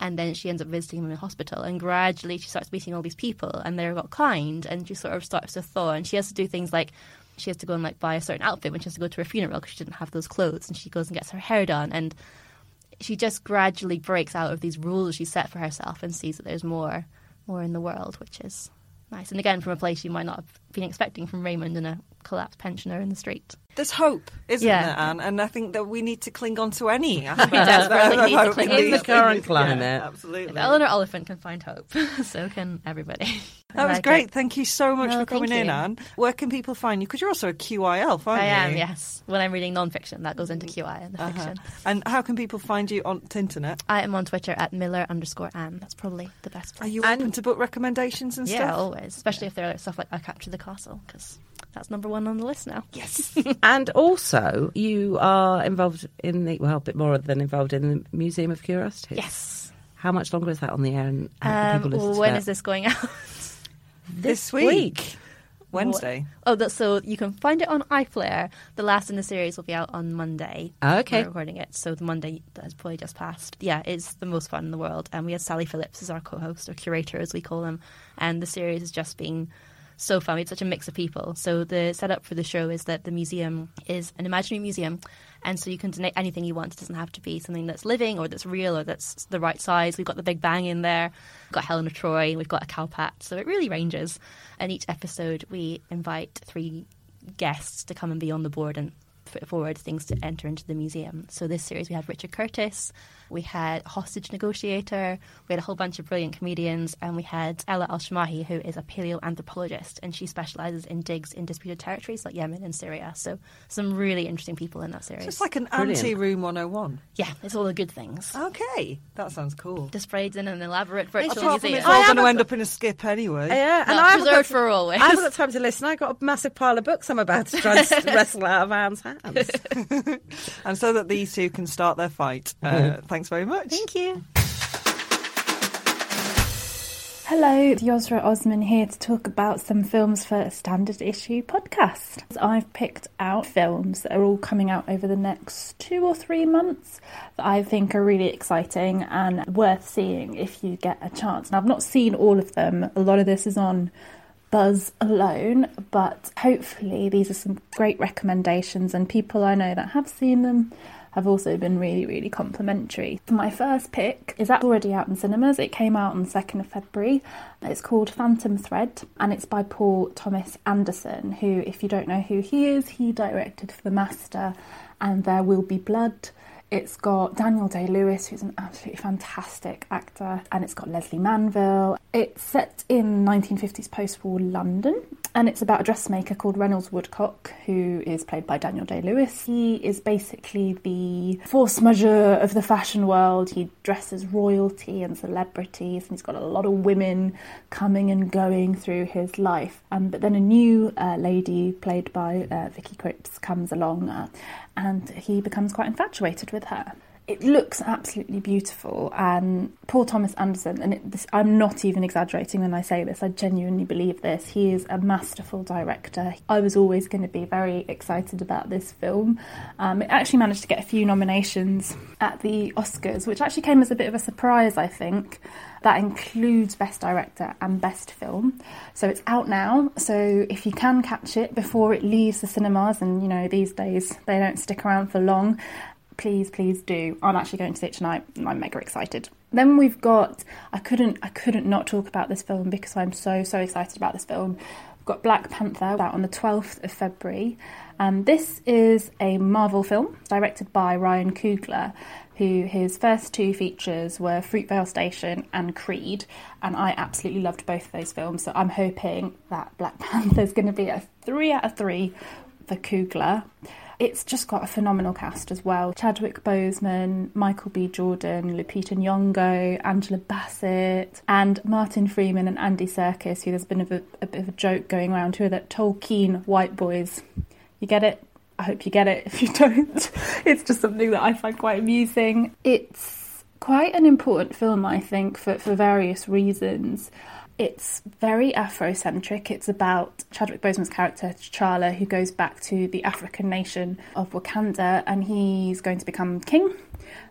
And then she ends up visiting him in hospital. And gradually she starts meeting all these people, and they're all kind. And she sort of starts to thaw. And she has to do things like she has to go and like buy a certain outfit when she has to go to her funeral because she didn't have those clothes. And she goes and gets her hair done. And she just gradually breaks out of these rules she set for herself and sees that there's more more in the world, which is nice. And again, from a place you might not have been expecting from Raymond and a collapsed pensioner in the street. There's hope, isn't Yeah. there, Anne? And I think that we need to cling on to any. [laughs] [laughs] aspect desperately need to hope cling in on these to current [laughs] climate. Yeah, If absolutely. Eleanor Oliphant can find hope, so can everybody. That was like great. it. Thank you so much No, for coming in, you. Anne. Where can people find you? Because you're also a QI Elf, aren't I you? am, yes. When I'm reading non-fiction, that goes into QI and the Uh-huh. fiction. And how can people find you on the internet? I am on Twitter at Miller underscore Anne. That's probably the best Are place. you open to book recommendations and yeah, stuff? Yeah, always. Especially if they're stuff like I Capture the Castle, because that's number one on the list now. Yes. [laughs] And also, you are involved in the well, a bit more than involved in the Museum of Curiosities. Yes. How much longer is that on the air? And how Um, people listen to when this going out? this week. Wednesday. Oh, that's, so you can find it on iPlayer. The last in the series will be out on Monday. Ah, Okay. We're recording it, so the Monday that has probably just passed. Yeah, it's the most fun in the world. And we had Sally Phillips as our co-host or curator, as we call them. And the series has just been so fun. We had such a mix of people. So the setup for the show is that the museum is an imaginary museum, and so you can donate anything you want. It doesn't have to be something that's living or that's real or that's the right size. We've got the Big Bang in there. We've got Helen of Troy. We've got a cowpat. So it really ranges. And each episode, we invite three guests to come and be on the board and put forward things to enter into the museum. So this series, we had Richard Curtis, we had a hostage negotiator, we had a whole bunch of brilliant comedians, and we had Ella Al Shamahi, who is a paleoanthropologist, and she specialises in digs in disputed territories like Yemen and Syria. So some really interesting people in that series. So it's like an Brilliant. anti-room 101. yeah, it's all the good things. Okay, that sounds cool. Displayed in an elaborate virtual Apart from museum. it's all going to end up in a skip anyway. Yeah, and No, I haven't, got, preserved for always. I haven't got time to listen. I've got a massive pile of books I'm about to try and [laughs] wrestle out of Anne's hands. hands. [laughs] and so that these two can start their fight. Uh, [laughs] thanks very much. Thank you. Hello, Yosra Osman here to talk about some films for a standard issue podcast. I've picked out films that are all coming out over the next two or three months that I think are really exciting and worth seeing if you get a chance. Now, I've not seen all of them, a lot of this is on Buzz alone, but hopefully these are some great recommendations, and people I know that have seen them have also been really, really complimentary. My first pick is already out in cinemas. It came out on the 2nd of February. It's called Phantom Thread and it's by Paul Thomas Anderson, who, if you don't know who he is, he directed For The Master and There Will Be Blood. It's got Daniel Day Lewis, who's an absolutely fantastic actor, and it's got Lesley Manville. It's set in 1950s post war London, and it's about a dressmaker called Reynolds Woodcock, who is played by Daniel Day Lewis. He is basically the force majeure of the fashion world. He dresses royalty and celebrities, and he's got a lot of women coming and going through his life. Um, but then a new uh, lady, played by uh, Vicky Krieps, comes along, uh, and he becomes quite infatuated with her. It looks absolutely beautiful, and Paul Thomas Anderson, and it, this, I'm not even exaggerating when I say this, I genuinely believe this. He is a masterful director. I was always going to be very excited about this film. Um, it actually managed to get a few nominations at the Oscars, which actually came as a bit of a surprise, I think. That includes Best Director and Best Film. So it's out now. So if you can catch it before it leaves the cinemas, and you know, these days they don't stick around for long, please, please do. I'm actually going to see it tonight I'm mega excited. Then we've got I couldn't I couldn't not talk about this film because I'm so so excited about this film. We've got Black Panther out on the 12th of February. Um, this is a Marvel film directed by Ryan Coogler, who his first two features were Fruitvale Station and Creed, and I absolutely loved both of those films. So I'm hoping that Black [laughs] Panther is going to be a three out of three for Coogler. It's just got a phenomenal cast as well. Chadwick Boseman, Michael B. Jordan, Lupita Nyong'o, Angela Bassett, and Martin Freeman and Andy Serkis, who there's been a, bit- a bit of a joke going around who are the Tolkien white boys. You get it? I hope you get it. [laughs] If you don't, it's just something that I find quite amusing. It's quite an important film, I think, for, for various reasons. It's very Afrocentric. It's about Chadwick Boseman's character, T'Challa, who goes back to the African nation of Wakanda and he's going to become king.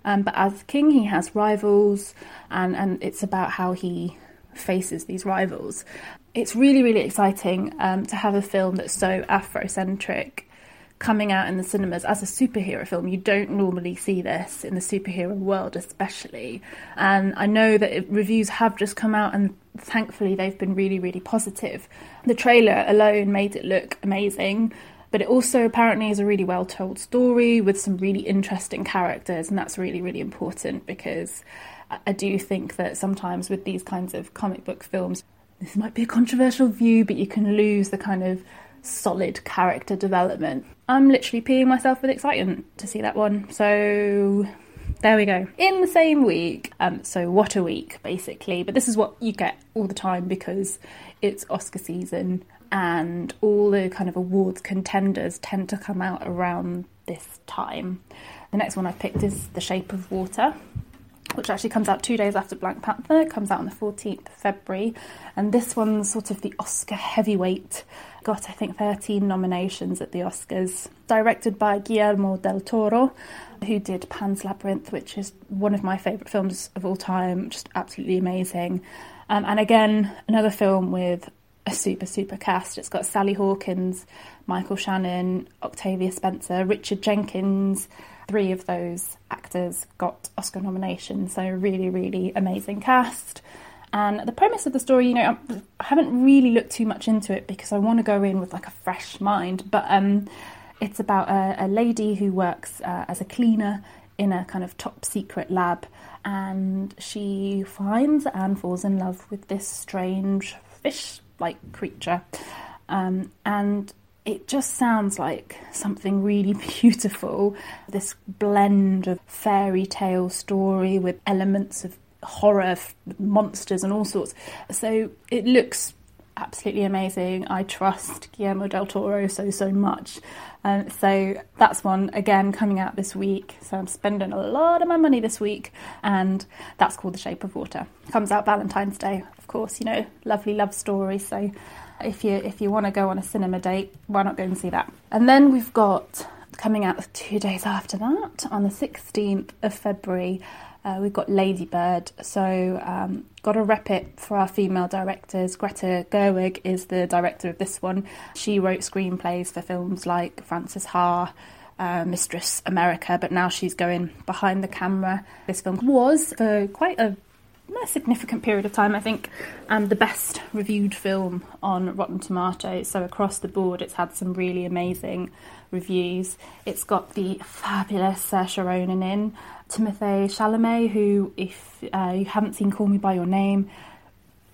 Um, but as king, he has rivals, and, and it's about how he faces these rivals. It's really, really exciting um, to have a film that's so Afrocentric coming out in the cinemas as a superhero film. You don't normally see this in the superhero world, especially. And I know that it, reviews have just come out, and thankfully they've been really, really positive. The trailer alone made it look amazing. But it also apparently is a really well told story with some really interesting characters, and that's really, really important because I- I do think that sometimes with these kinds of comic book films, this might be a controversial view, but you can lose the kind of solid character development. I'm literally peeing myself with excitement to see that one. So there we go. In the same week, um, so what a week basically, but this is what you get all the time because it's Oscar season and all the kind of awards contenders tend to come out around this time. The next one I've picked is The Shape of Water which actually comes out two days after Black Panther. It comes out on the 14th of February. And this one's sort of the Oscar heavyweight. Got, I think, 13 nominations at the Oscars. Directed by Guillermo del Toro, who did Pan's Labyrinth, which is one of my favourite films of all time. Just absolutely amazing. Um, and again, another film with a super, super cast. It's got Sally Hawkins, Michael Shannon, Octavia Spencer, Richard Jenkins. Three of those actors got Oscar nominations, so really, really amazing cast. And the premise of the story, you know, I'm- haven't really looked too much into it because I want to go in with like a fresh mind. But um, it's about a, a lady who works uh, as a cleaner in a kind of top secret lab, and she finds and falls in love with this strange fish-like creature. Um, and it just sounds like something really [laughs] beautiful. This blend of fairy tale story with elements of horror, f- monsters, and all sorts. So it looks absolutely amazing. I trust Guillermo del Toro so, so much. Um, so that's one, again, coming out this week. So I'm spending a lot of my money this week, and that's called The Shape of Water. Comes out Valentine's Day, of course, you know, lovely love story. So if you if you want to go on a cinema date, why not go and see that? And then we've got coming out two days after that, on the 16th of February, uh, we've got Lady Bird. So, um, got to rep it for our female directors. Greta Gerwig is the director of this one. She wrote screenplays for films like Frances Ha. Uh, Mistress America, but now she's going behind the camera. This film was for quite a a significant period of time. I think um, the best reviewed film on Rotten Tomatoes. So across the board, it's had some really amazing reviews. It's got the fabulous Saoirse Ronan in, Timothée Chalamet, who, if uh, you haven't seen Call Me by Your Name,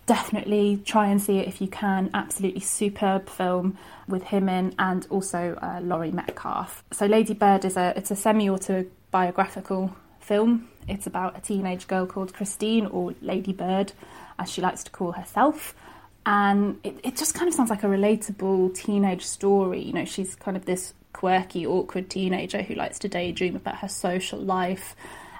definitely try and see it if you can. Absolutely superb film with him in, and also uh, Laurie Metcalf. So Lady Bird is a it's a semi autobiographical film it's about a teenage girl called Christine, or Lady Bird, as she likes to call herself. And it, it just kind of sounds like a relatable teenage story. You know, she's kind of this quirky, awkward teenager who likes to daydream about her social life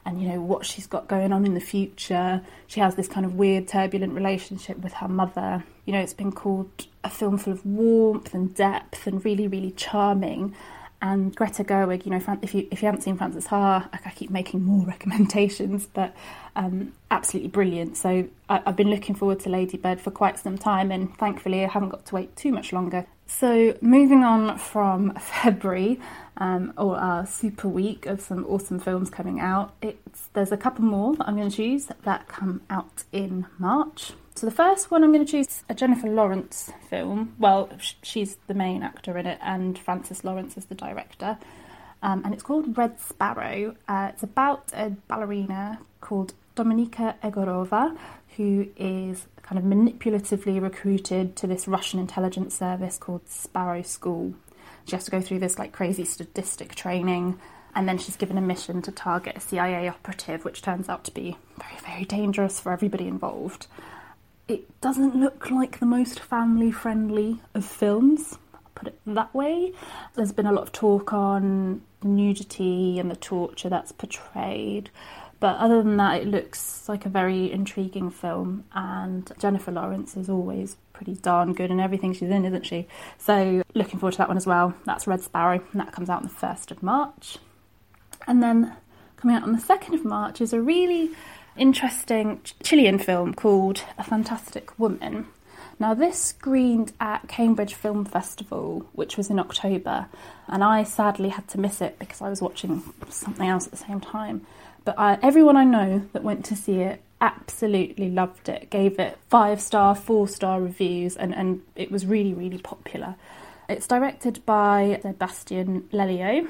and, you know, what she's got going on in the future. She has this kind of weird, turbulent relationship with her mother. You know, it's been called a film full of warmth and depth and really, really charming and Greta Gerwig. You know, if you if you haven't seen Frances Ha, I keep making more [laughs] recommendations, but um, absolutely brilliant. So I, have been looking forward to Lady Bird for quite some time, and thankfully I haven't got to wait too much longer. So moving on from [laughs] February, um, or our super week of some awesome films coming out, it's there's a couple more that I'm going to choose that come out in March. So the first one I'm going to choose a Jennifer Lawrence film. Well, she's the main actor in it, and Francis Lawrence is the director. Um, and it's called Red Sparrow. Uh, it's about a ballerina called Dominika Egorova, who is kind of manipulatively recruited to this Russian intelligence service called Sparrow School. She has to go through this like crazy statistic training, and then she's given a mission to target a CIA operative, which turns out to be very, very dangerous for everybody involved it doesn't look like the most family friendly of films, I'll put it that way. There's been a lot of talk on nudity and the torture that's portrayed. But other than that, it looks like a very intriguing film, and Jennifer Lawrence is always pretty darn good in everything she's in, isn't she? So, looking forward to that one as well. That's Red Sparrow, and that comes out on the 1st of March. And then coming out on the 2nd of March is a really interesting Chilean film called A Fantastic Woman. Now, this screened at Cambridge Film Festival, which was in October, and I sadly had to miss it because I was watching something else at the same time. But everyone I know that went to see it absolutely loved it, gave it five star, four star reviews, and, and it was really, really popular. It's directed by Sebastian Lelio,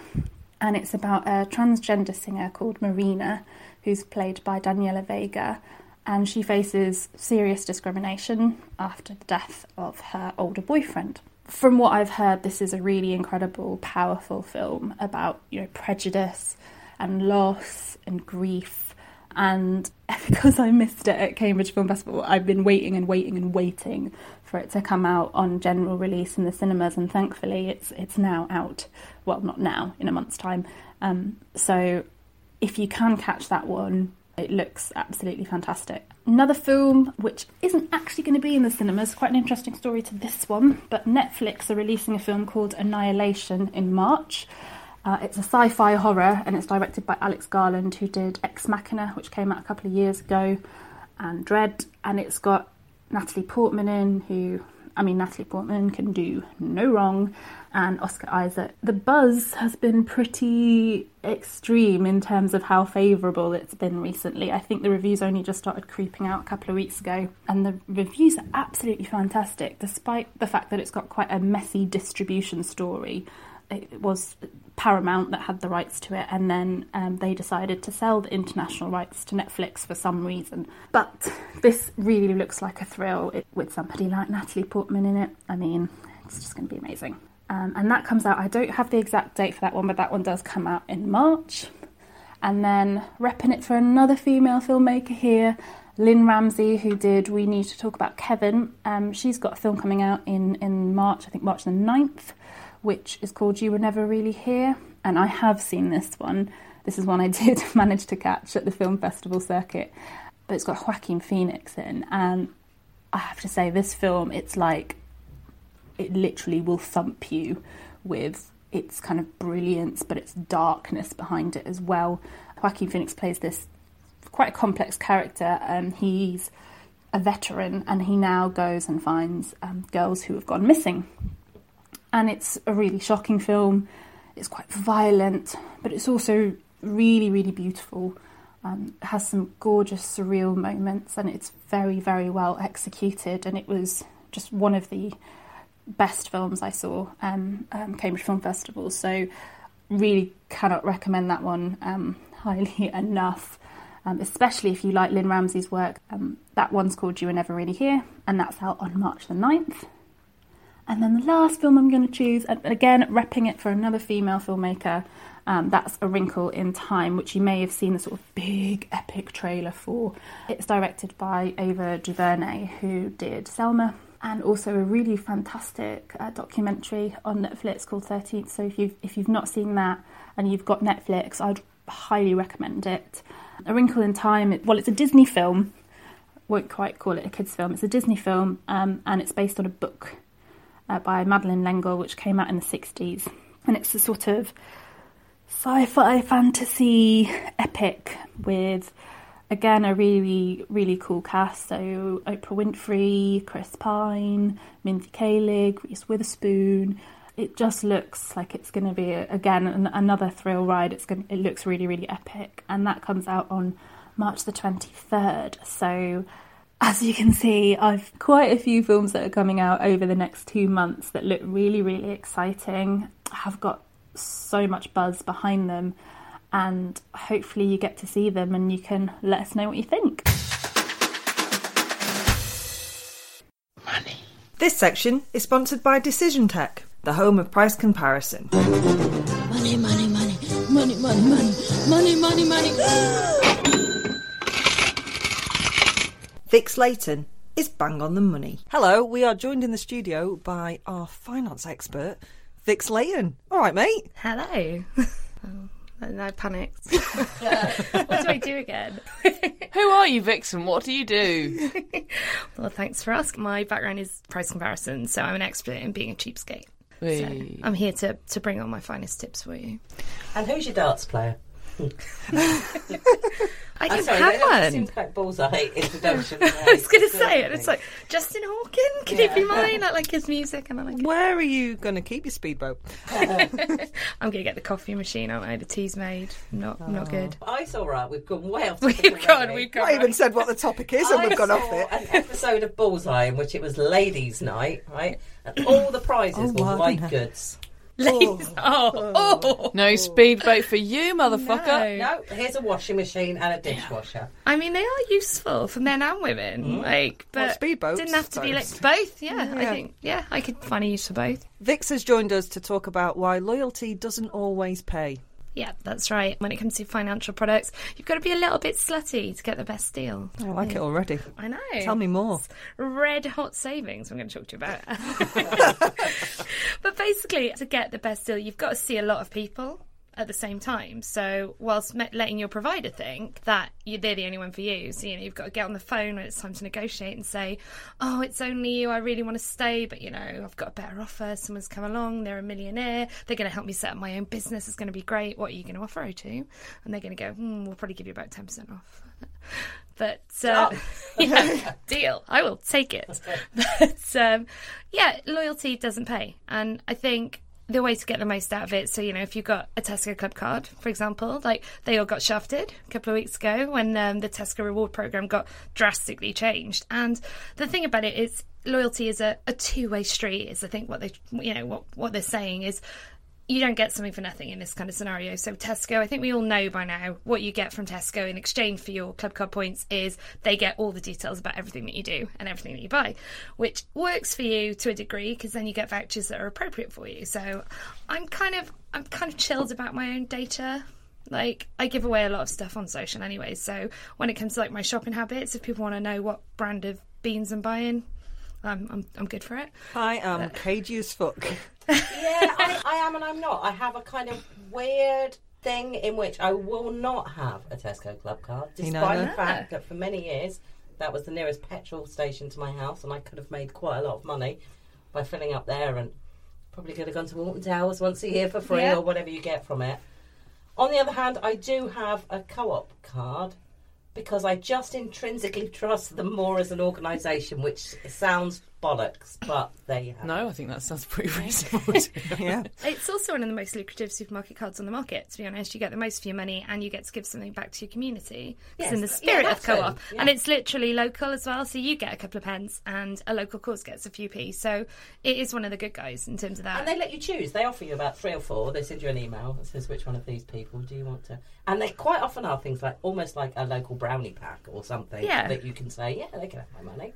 and it's about a transgender singer called Marina who's played by Daniela Vega, and she faces serious discrimination after the death of her older boyfriend. From what I've heard, this is a really incredible, powerful film about you know prejudice and loss and grief. And [laughs] because I missed it at Cambridge Film Festival, I've been waiting and waiting and waiting for it to come out on general release in the cinemas, and thankfully, it's it's now out. Well, not now, in a month's time. Um, so if you can catch that one, it looks absolutely fantastic. Another film which isn't actually going to be in the cinemas, quite an interesting story to this one, but Netflix are releasing a film called Annihilation in March. Uh, it's a sci fi horror and it's directed by Alex Garland, who did Ex Machina, which came out a couple of years ago, and Dredd. And it's got Natalie Portman in, who I mean, Natalie Portman can do no wrong, and Oscar Isaac. The buzz has been pretty extreme in terms of how favourable it's been recently. I think the reviews only just started creeping out a couple of weeks ago, and the reviews are absolutely fantastic, despite the fact that it's got quite a messy distribution story it was Paramount that had the rights to it, and then um, they decided to sell the international rights to Netflix for some reason. But this really looks like a thrill it, with somebody like Natalie Portman in it. I mean, it's just going to be amazing. Um, and that comes out, I don't have the exact date for that one, but that one does come out in March. And then repping it for another female filmmaker here, Lynne Ramsay, who did We Need to Talk About Kevin, um, she's got a film coming out in, in March, I think March the 9th, which is called You Were Never Really Here. And I have seen this one. This is one I [laughs] did manage to catch at the film festival circuit. But it's got Joaquin Phoenix in. And I have to say, this film, it's like, it literally will thump you with its kind of brilliance, but its darkness behind it as well. Joaquin Phoenix plays this quite a complex character, and he's a veteran, and he now goes and finds um, girls who have gone missing. And it's a really shocking film. It's quite violent, but it's also really, really beautiful. Um, it has some gorgeous, surreal moments, and it's very, very well executed. And it was just one of the best films I saw um, um, Cambridge Film Festival. So, really cannot recommend that one um, [laughs] highly enough. Um, especially if you like Lynne Ramsay's work. Um, that one's called You Were Never Really Here, and that's out on March the 9th. And then the last film I'm going to choose, again, repping it for another female filmmaker, um, that's A Wrinkle in Time, which you may have seen the sort of big epic trailer for. It's directed by Ava DuVernay, who did Selma, and also a really fantastic uh, documentary on Netflix called 13th. So if you've, if you've not seen that and you've got Netflix, I'd highly recommend it. A Wrinkle in Time, well, it's a Disney film. Won't quite call it a kids' film. It's a Disney film, um, and it's based on a book uh, by Madeleine L'Engle, which came out in the 60s. And it's a sort of sci fi fantasy epic with, again, a really, really cool cast. So Oprah Winfrey, Chris Pine, Mindy Kaling, Reese Witherspoon. It just looks like it's going to be, again, an, another thrill ride. It's going it looks really, really epic. And that comes out on March the 23rd. So as you can see, I've quite a few films that are coming out over the next two months that look really, really exciting. Have got so much buzz behind them, and hopefully, you get to see them and you can let us know what you think. This section is sponsored by Decision Tech, the home of price comparison. Money, money, money, money, money, money, money, money, money. [gasps] [gasps] Vix Leyton is bang on the money. Hello, we are joined in the studio by our finance expert, Vix Leyton. All right, mate. Hello. [laughs] oh, I panicked. [laughs] what do I do again? Who are you, Vixen? What do you do? [laughs] well, thanks for asking. My background is price comparison, so I'm an expert in being a cheapskate. So I'm here to, to bring on my finest tips for you. And who's your darts player? I I'm don't sorry, have that- that one. seems quite bullseye introduction. [laughs] I was going to say it. It's like Justin Hawken. Can it be mine? I like his music, and I like. Where are you going to keep your speedboat? [laughs] [laughs] I'm going to get the coffee machine, aren't I? The tea's made. Not not oh, good. I saw right. We've gone way off. We've topic gone. already. We've Not gone. even said what the topic is, and I we've gone saw off it. an episode of Bullseye in which it was ladies' night, right? And all the prizes Oh, were white goodness. goods. Ladies. Oh. oh, oh. No speedboat for you, motherfucker. No. No, here's a washing machine and a dishwasher. I mean, they are useful for men and women. Mm. Like, but speedboats, didn't have to be like both. Yeah, I think. Yeah, I could find a use for both. Vix has joined us to talk about why loyalty doesn't always pay. Yeah, that's right. When it comes to financial products, you've got to be a little bit slutty to get the best deal. I like it already. I know. Tell me more. Red hot savings. I'm going to talk to you about. [laughs] [laughs] but basically, to get the best deal, you've got to see a lot of people at the same time. So, whilst me- letting your provider think that you, they're the only one for you, so you know you've got to get on the phone when it's time to negotiate and say, "Oh, it's only you. I really want to stay, but you know I've got a better offer. Someone's come along. They're a millionaire. They're going to help me set up my own business. It's going to be great. What are you going to offer, O2?" And they're going to go, hmm, "We'll probably give you about ten percent off." [laughs] But uh, [laughs] yeah, deal. I will take it. [laughs] But um, yeah, loyalty doesn't pay, and I think the way to get the most out of it. So you know, if you've got a Tesco Club card, for example, like they all got shafted a couple of weeks ago when um, the Tesco reward program got drastically changed. And the thing about it is, loyalty is a, a two way street. Is I think what they, you know, what what they're saying is you don't get something for nothing in this kind of scenario. So Tesco, I think we all know by now what you get from Tesco in exchange for your club card points is they get all the details about everything that you do and everything that you buy, which works for you to a degree because then you get vouchers that are appropriate for you. So I'm kind of I'm kind of chilled about my own data Like I give away a lot of stuff on social anyway, so when it comes to like my shopping habits, if people want to know what brand of beans I'm buying, I'm I'm, I'm good for it. I am cagey as fuck. [laughs] Yeah, I, I am and I'm not. I have a kind of weird thing in which I will not have a Tesco Club card, You know despite the fact that for many years that was the nearest petrol station to my house, and I could have made quite a lot of money by filling up there, and probably could have gone to Alton Towers once a year for free Yeah. or whatever you get from it. On the other hand, I do have a co-op card because I just intrinsically trust them more as an organisation, which sounds bollocks, but there you have. No, I think that sounds pretty [laughs] reasonable. [laughs] Yeah. It's also one of the most lucrative supermarket cards on the market. To be honest, you get the most for your money, and you get to give something back to your community. It's Yes, in the spirit that of co-op, yeah. and it's literally local as well. So you get a couple of pence, and a local cause gets a few p. So it is one of the good guys in terms of that. And they let you choose. They offer you about three or four. They send you an email that says which one of these people do you want to. And they quite often are things like almost like a local brownie pack or something Yeah. that you can say, yeah, they can have my money.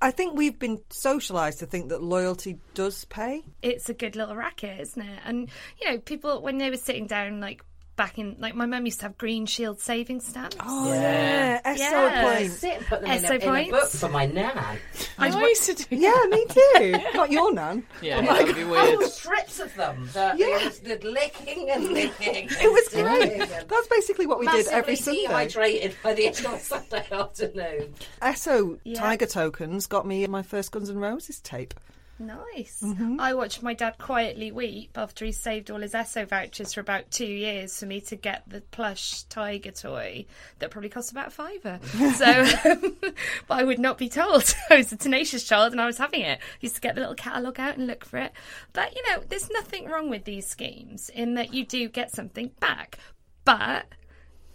I think we've been socialised to think that loyalty does pay. it's a good little racket, isn't it? And you know, people when they were sitting down, like back in, like my mum used to have Green Shield savings stamps. Oh yeah, Yeah. SO Yeah. points. Sit and put them in a, SO in a points. book for my nan. I used to do. Yeah, me too. [laughs] Not your nan. Yeah, oh that would be weird. Whole strips of them. That Yeah. yeah. just did licking and [laughs] licking. It was great. That's basically what we did Massively every Sunday. dehydrated by the end of Sunday [laughs] afternoon. SO Yeah. Tiger tokens got me my first Guns N' Roses tape. Nice. Mm-hmm. I watched my dad quietly weep after he saved all his ESSO vouchers for about two years for me to get the plush tiger toy that probably cost about a fiver. [laughs] so, [laughs] but I would not be told. [laughs] I was a tenacious child and I was having it. used to get the little catalogue out and look for it. But, you know, there's nothing wrong with these schemes in that you do get something back. But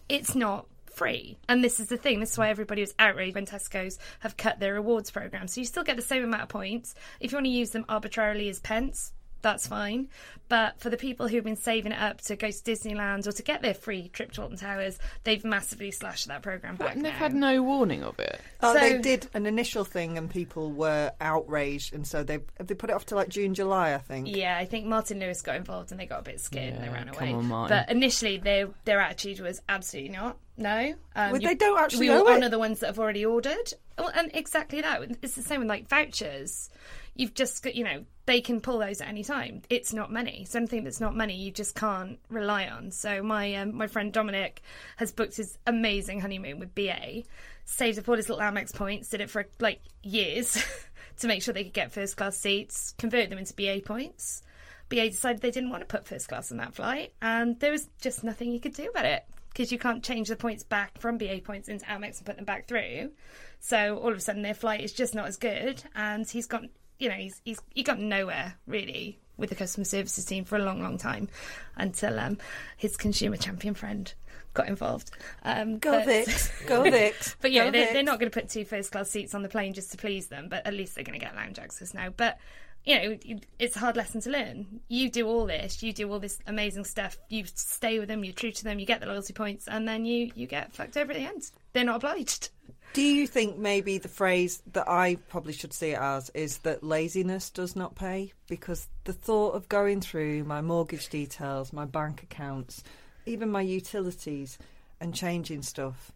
it's not free. And this is the thing. This is why everybody was outraged when Tesco's have cut their rewards program. So you still get the same amount of points. If you want to use them arbitrarily as pence, that's fine. But for the people who've been saving it up to go to Disneyland or to get their free trip to Alton Towers, they've massively slashed that program back. And they've now. had no warning of it. Oh, So- they did an initial thing, and people were outraged, and so they they put it off to like June, July, I think. Yeah, I think Martin Lewis got involved and they got a bit scared and they Yeah, ran come away. on, Martin. but initially, their their attitude was absolutely not. No, um, Well, they don't actually We will honour the ones that have already ordered. Well, and exactly that. It's the same with like vouchers. You've just got, you know, they can pull those at any time. It's not money. Something that's not money, you just can't rely on. So my um, my friend Dominic has booked his amazing honeymoon with BA, saved up all his little Amex points, did it for like years [laughs] to make sure they could get first class seats, convert them into BA points. BA decided they didn't want to put first class on that flight, and there was just nothing you could do about it because you can't change the points back from BA points into Amex and put them back through. So all of a sudden their flight is just not as good, and he's got you know he's he's he got nowhere really with the customer services team for a long, long time until um, his consumer champion friend got involved. Um, Go but- Vix, [laughs] go Vix. but yeah, they're, they're not going to put two first class seats on the plane just to please them, but at least they're going to get lounge access now. But you know, it's a hard lesson to learn. You do all this, you do all this amazing stuff. You stay with them, you're true to them, you get the loyalty points, and then you you get fucked over at the end. They're not obliged. Do you think maybe the phrase that I probably should see it as is that laziness does not pay? Because the thought of going through my mortgage details, my bank accounts, even my utilities, and changing stuff.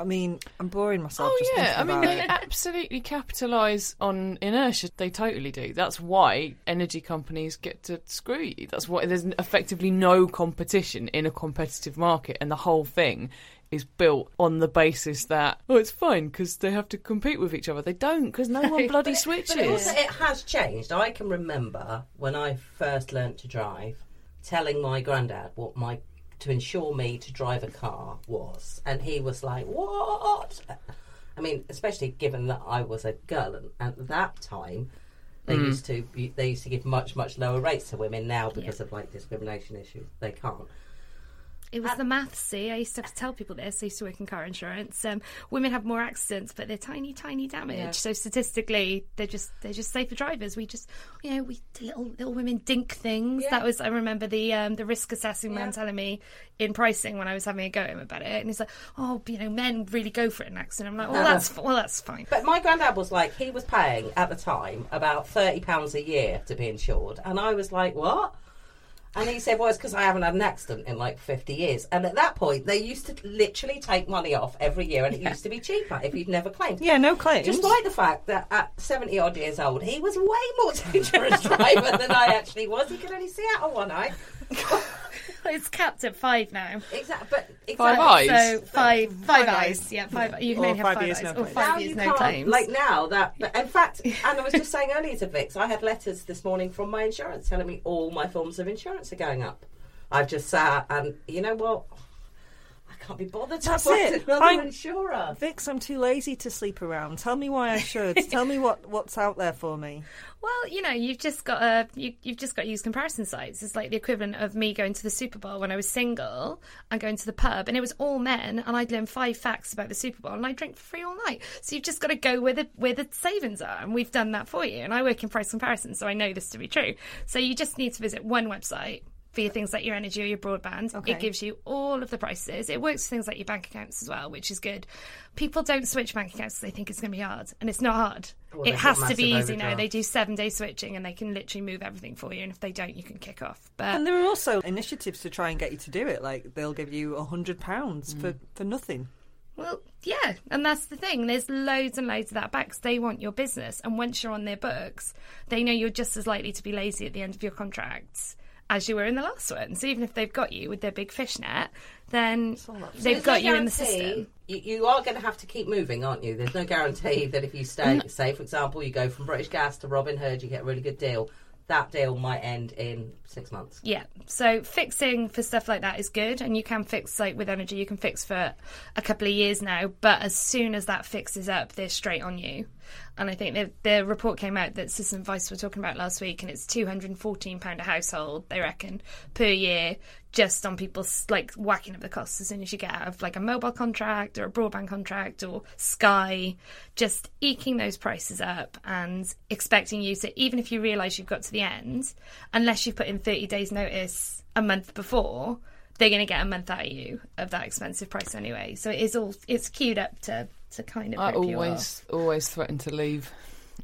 I mean, I'm boring myself. Oh just yeah, I thinking mean about they it. absolutely capitalise on inertia. They totally do. That's why energy companies get to screw you. That's why there's effectively no competition in a competitive market, and the whole thing is built on the basis that oh, it's fine because they have to compete with each other. They don't because no one [laughs] bloody switches. But also, it has changed. I can remember when I first learnt to drive, telling my granddad what my to insure me to drive a car was, and he was like, "What?" I mean, especially given that I was a girl, and at that time. They Mm. used to they used to give much much lower rates to women now because of like discrimination issues. They can't. It was the maths, see. I used to have to tell people this. I used to work in car insurance. Um, women have more accidents, but they're tiny, tiny damage. Yeah. So statistically, they're just they're just safer drivers. We just, you know, we little little women dink things. Yeah. That was I remember the um, the risk assessing man Yeah. telling me in pricing when I was having a go at him about it, and he's like, "Oh, you know, men really go for it in an accident." I'm like, "Well, Uh-huh. that's well, that's fine." But my granddad was like, he was paying at the time about thirty pounds a year to be insured, and I was like, what? And he said, well, it's because I haven't had an accident in like 50 years. And at that point, they used to literally take money off every year and it used to be cheaper if you'd never claimed. Yeah, no claims. Despite the fact that at 70 odd years old, he was way more [laughs] dangerous driver than I actually was. He could only see out of one eye. [laughs] [laughs] It's capped at five now. Exactly. But exactly. Five eyes? So five, five, Five eyes. eyes. Yeah, five. You can Or only have five five years, eyes. no or five Now years, you no can't- claims. Like now that, [laughs] but in fact, and I was just saying earlier to Vix, I had letters this morning from my insurance telling me all my forms of insurance are going up. I've just sat and you know what? I can't be bothered to That's find it. another I'm- insurer. Vix, I'm too lazy to sleep around. Tell me why I should. [laughs] Tell me what, what's out there for me. Well, you know, you've just got to you, you've just got to use comparison sites. It's like the equivalent of me going to the Super Bowl when I was single and going to the pub, and it was all men, and I'd learn five facts about the Super Bowl, and I drink for free all night. So you've just got to go where the where the savings are, and we've done that for you. And I work in price comparison, so I know this to be true. So you just need to visit one website. For your things like your energy or your broadband, Okay. it gives you all of the prices. It works for things like your bank accounts as well, which is good. People don't switch bank accounts because they think it's going to be hard, and it's not hard. Well, it has to be massive easy now. They do seven day switching and they can literally move everything for you. And if they don't, you can kick off. But And there are also initiatives to try and get you to do it. Like they'll give you a hundred pounds Mm. for for nothing. well, yeah, and that's the thing. There's loads and loads of that back 'cause they want your business, and once you're on their books, they know you're just as likely to be lazy at the end of your contracts as you were in the last one. So even if they've got you with their big fishnet, then they've There's got no you in the system. You, you are going to have to keep moving, aren't you? There's no guarantee that if you stay, say, for example, you go from British Gas to Robin Hood, you get a really good deal. That deal might end in six months. Yeah. So fixing for stuff like that is good, and you can fix like with energy. You can fix for a couple of years now, but as soon as that fixes up, they're straight on you. And I think the, the report came out that Citizens Advice were talking about last week, and it's two hundred and fourteen pound a household they reckon per year just on people like whacking up the costs as soon as you get out of like a mobile contract or a broadband contract or Sky, just eking those prices up and expecting you to even if you realise you've got to the end, unless you've put in thirty days notice a month before, they're going to get a month out of you of that expensive price anyway. So it is all it's queued up to to kind of. I rip you off. always always threaten to leave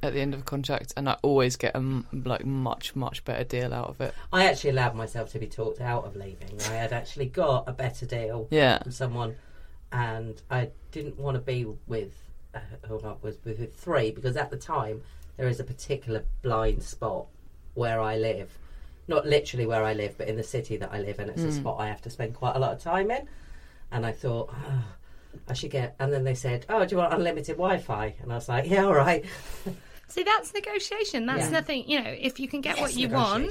at the end of a contract, and I always get a m- like much much better deal out of it. I actually allowed myself to be talked out of leaving. I had actually got a better deal Yeah. from someone, and I didn't want to be with uh, who I was with, three because at the time there is a particular blind spot where I live, not literally where I live, but in the city that I live in. It's a spot I have to spend quite a lot of time in, and I thought. "Ah, I should get, and then they said, "Oh, do you want unlimited Wi-Fi?" And I was like, "Yeah, all right." [laughs] See, that's negotiation. That's Yeah. nothing. You know, if you can get what you want,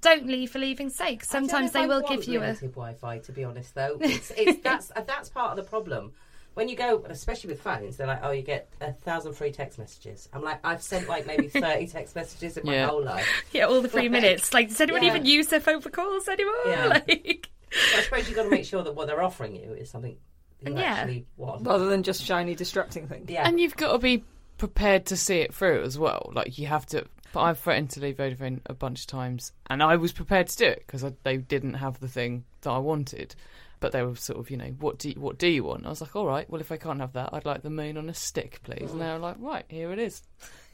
don't leave for leaving's sake. I don't know Sometimes they I will want give you a. limited Wi-Fi. To be honest, though, it's, it's that's uh, [laughs] that's part of the problem. When you go, especially with phones, they're like, "Oh, you get a thousand free text messages." I'm like, I've sent like maybe [laughs] thirty text messages in my Yeah. whole life. [laughs] Yeah, all the free Like, minutes. Like, does anyone yeah. even use their phone for calls anymore? Yeah. Like, So I suppose you've got to make sure that what they're offering you is something you Yeah. actually want. Rather than just shiny, distracting things. yeah, And you've got to be prepared to see it through as well. Like you have to. But I've threatened to leave Vodafone a bunch of times, and I was prepared to do it because they didn't have the thing that I wanted. But they were sort of, you know, what do you, what do you want? I was like, all right, well, if I can't have that, I'd like the moon on a stick, please. And they were like, right, here it is.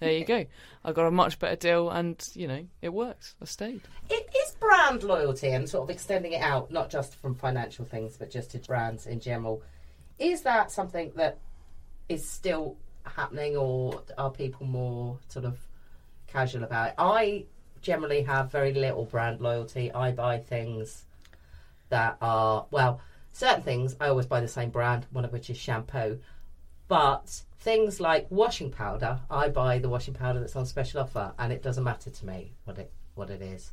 There you go. [laughs] I got a much better deal, and you know, it works. I stayed. it is brand loyalty and sort of extending it out, not just from financial things, but just to brands in general. Is that something that is still happening, or are people more sort of casual about it? I generally have very little brand loyalty. I buy things that are, well, certain things I always buy the same brand, one of which is shampoo. But things like washing powder, I buy the washing powder that's on special offer, and it doesn't matter to me what it what it is.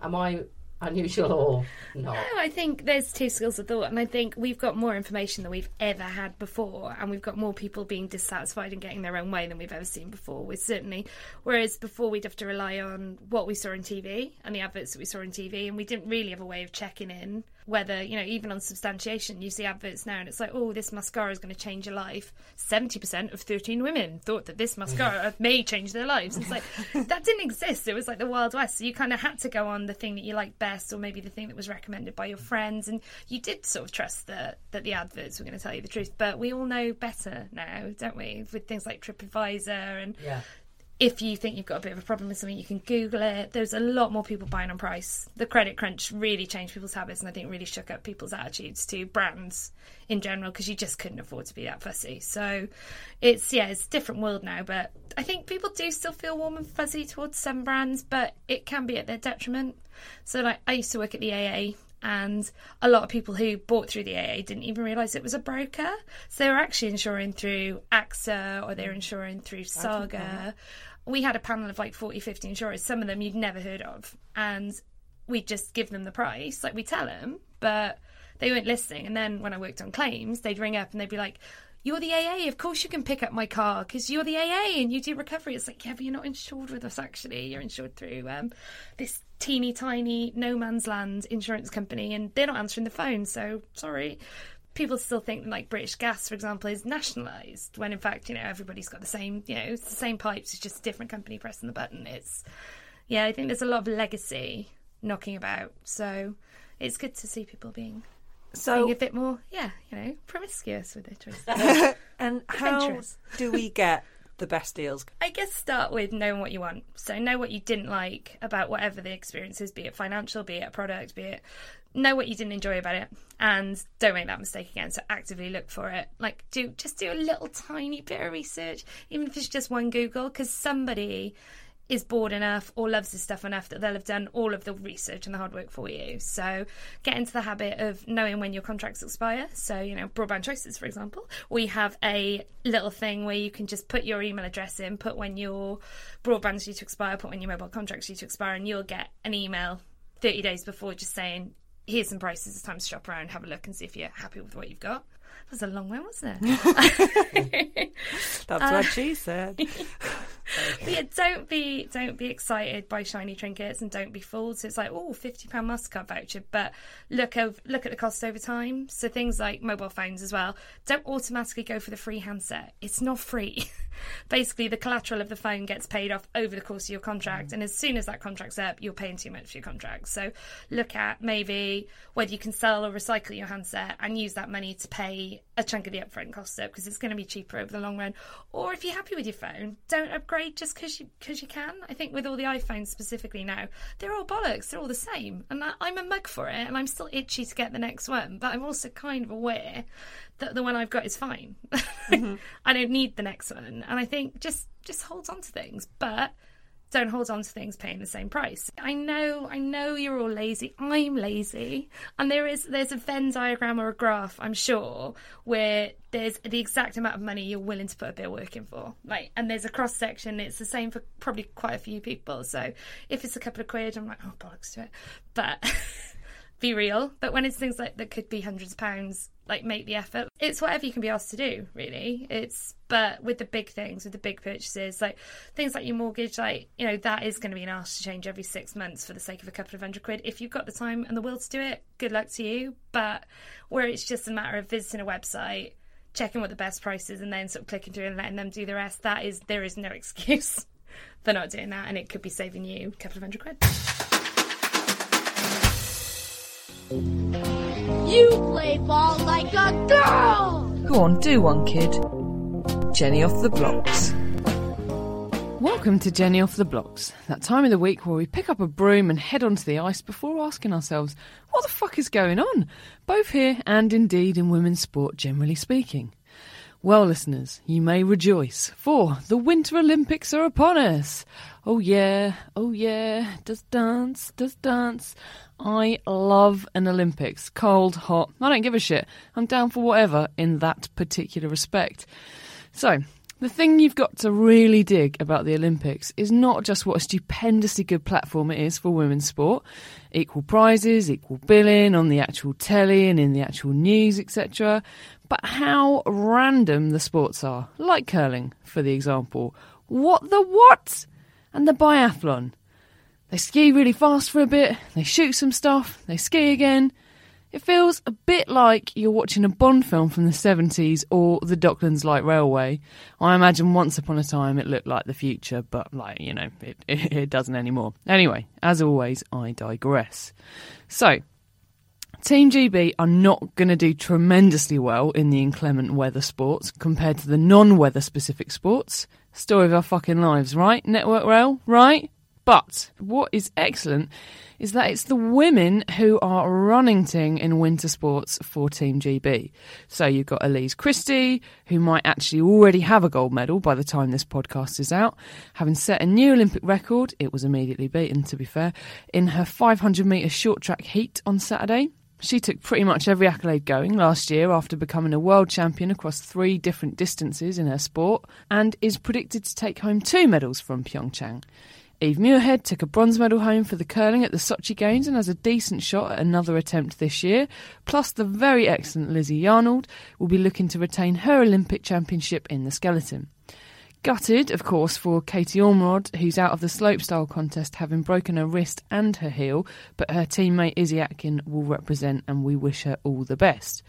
Am I unusual or not? No, I think there's two schools of thought, and I think we've got more information than we've ever had before, and we've got more people being dissatisfied and getting their own way than we've ever seen before. We're certainly, whereas before we'd have to rely on what we saw on TV and the adverts that we saw on TV, and we didn't really have a way of checking in whether you know even on substantiation you see adverts now and it's like oh this mascara is going to change your life. 70% of 13 women thought that this mascara may change their lives. It's like [laughs] that didn't exist. It was like the wild west. So you kind of had to go on the thing that you liked best or maybe the thing that was recommended by your friends. And you did sort of trust that that the adverts were going to tell you the truth. But we all know better now don't we with things like TripAdvisor and Yeah. If you think you've got a bit of a problem with something, you can Google it. There's a lot more people buying on price. The credit crunch really changed people's habits and I think really shook up people's attitudes to brands in general because you just couldn't afford to be that fussy. So it's, yeah, it's a different world now. But I think people do still feel warm and fuzzy towards some brands, but it can be at their detriment. So, like, I used to work at the AA and a lot of people who bought through the AA didn't even realise it was a broker. So they were actually insuring through AXA or they were insuring through Saga. We had a panel of like 40, 50 insurers, some of them you'd never heard of. And we just give them the price, like we tell them, but they weren't listening. And then when I worked on claims, they'd ring up and they'd be like, you're the AA. Of course, you can pick up my car because you're the AA and you do recovery. It's like, yeah, but you're not insured with us. Actually, you're insured through um, this teeny tiny no man's land insurance company, and they're not answering the phone. So sorry. People still think like British Gas, for example, is nationalised when in fact, you know, everybody's got the same, you know, it's the same pipes. It's just a different company pressing the button. It's, yeah, I think there's a lot of legacy knocking about. So it's good to see people being So- being a bit more, yeah, you know, promiscuous with their choices. [laughs] and [laughs] how do we get the best deals? I guess start with knowing what you want. So know what you didn't like about whatever the experience is, be it financial, be it a product, be it know what you didn't enjoy about it and don't make that mistake again. So actively look for it. Like do just do a little tiny bit of research, even if it's just one Google, because somebody is bored enough or loves this stuff enough that they'll have done all of the research and the hard work for you. So get into the habit of knowing when your contracts expire. So, you know, broadband choices, for example, we have a little thing where you can just put your email address in, put when your broadband's due to expire, put when your mobile contract's due to expire, and you'll get an email 30 days before just saying, here's some prices, it's time to shop around, have a look and see if you're happy with what you've got. That was a long one, wasn't it? [laughs] [laughs] That's Uh, what she said. [laughs] But yeah, don't be don't be excited by shiny trinkets and don't be fooled. So it's like, oh, fifty pound Mastercard voucher, but look over, look at the cost over time. So things like mobile phones as well. Don't automatically go for the free handset. It's not free. [laughs] Basically, the collateral of the phone gets paid off over the course of your contract, mm. and as soon as that contract's up, you're paying too much for your contract. So look at maybe whether you can sell or recycle your handset and use that money to pay a chunk of the upfront cost up because it's going to be cheaper over the long run. Or if you're happy with your phone, don't upgrade just because you because you can. I think with all the iPhones specifically now, they're all bollocks. They're all the same, and I, I'm a mug for it, and I'm still itchy to get the next one. But I'm also kind of aware that the one I've got is fine. [laughs] Mm-hmm. I don't need the next one, and I think just just hold on to things, but don't hold on to things paying the same price. I know, I know you're all lazy. I'm lazy, and there is there's a Venn diagram or a graph, I'm sure, where there's the exact amount of money you're willing to put a bit of work in for. Like, and there's a cross section. It's the same for probably quite a few people. So if it's a couple of quid, I'm like, oh bollocks to it. But [laughs] be real. But when it's things like that could be hundreds of pounds, like make the effort. It's whatever you can be asked to do, really. It's but with the big things, with the big purchases, like things like your mortgage, like you know that is going to be an ask to change every six months for the sake of a couple of hundred quid. If you've got the time and the will to do it, good luck to you. But where it's just a matter of visiting a website. Checking what the best price is and then sort of clicking through and letting them do the rest. That is, there is no [laughs] excuse for not doing that, and it could be saving you a couple of hundred quid. You play ball like a girl! Go on, do one, kid. Jenny off the blocks. Welcome to Jenny Off the Blocks, that time of the week where we pick up a broom and head onto the ice before asking ourselves, what the fuck is going on? Both here and indeed in women's sport, generally speaking. Well, listeners, you may rejoice, for the Winter Olympics are upon us. Oh, yeah, oh, yeah, does dance, does dance. I love an Olympics. Cold, hot, I don't give a shit. I'm down for whatever in that particular respect. So, the thing you've got to really dig about the Olympics is not just what a stupendously good platform it is for women's sport, equal prizes, equal billing on the actual telly and in the actual news, etc., but how random the sports are, like curling, for the example. What the what? And the biathlon. They ski really fast for a bit, they shoot some stuff, they ski again. It feels a bit like you're watching a Bond film from the 70s or the Docklands Light Railway. I imagine once upon a time it looked like the future, but, like, you know, it, it, [laughs] it doesn't anymore. Anyway, as always, I digress. So, Team GB are not going to do tremendously well in the inclement weather sports compared to the non weather specific sports. Story of our fucking lives, right? Network Rail, right? But what is excellent is that it's the women who are running ting in winter sports for Team GB. So you've got Elise Christie, who might actually already have a gold medal by the time this podcast is out, having set a new Olympic record, it was immediately beaten to be fair, in her 500 metre short track heat on Saturday. She took pretty much every accolade going last year after becoming a world champion across three different distances in her sport and is predicted to take home two medals from Pyeongchang. Eve Muirhead took a bronze medal home for the curling at the Sochi Games and has a decent shot at another attempt this year. Plus, the very excellent Lizzie Yarnold will be looking to retain her Olympic championship in the skeleton. Gutted, of course, for Katie Ormerod, who's out of the slopestyle contest having broken her wrist and her heel, but her teammate Izzy Atkin will represent and we wish her all the best.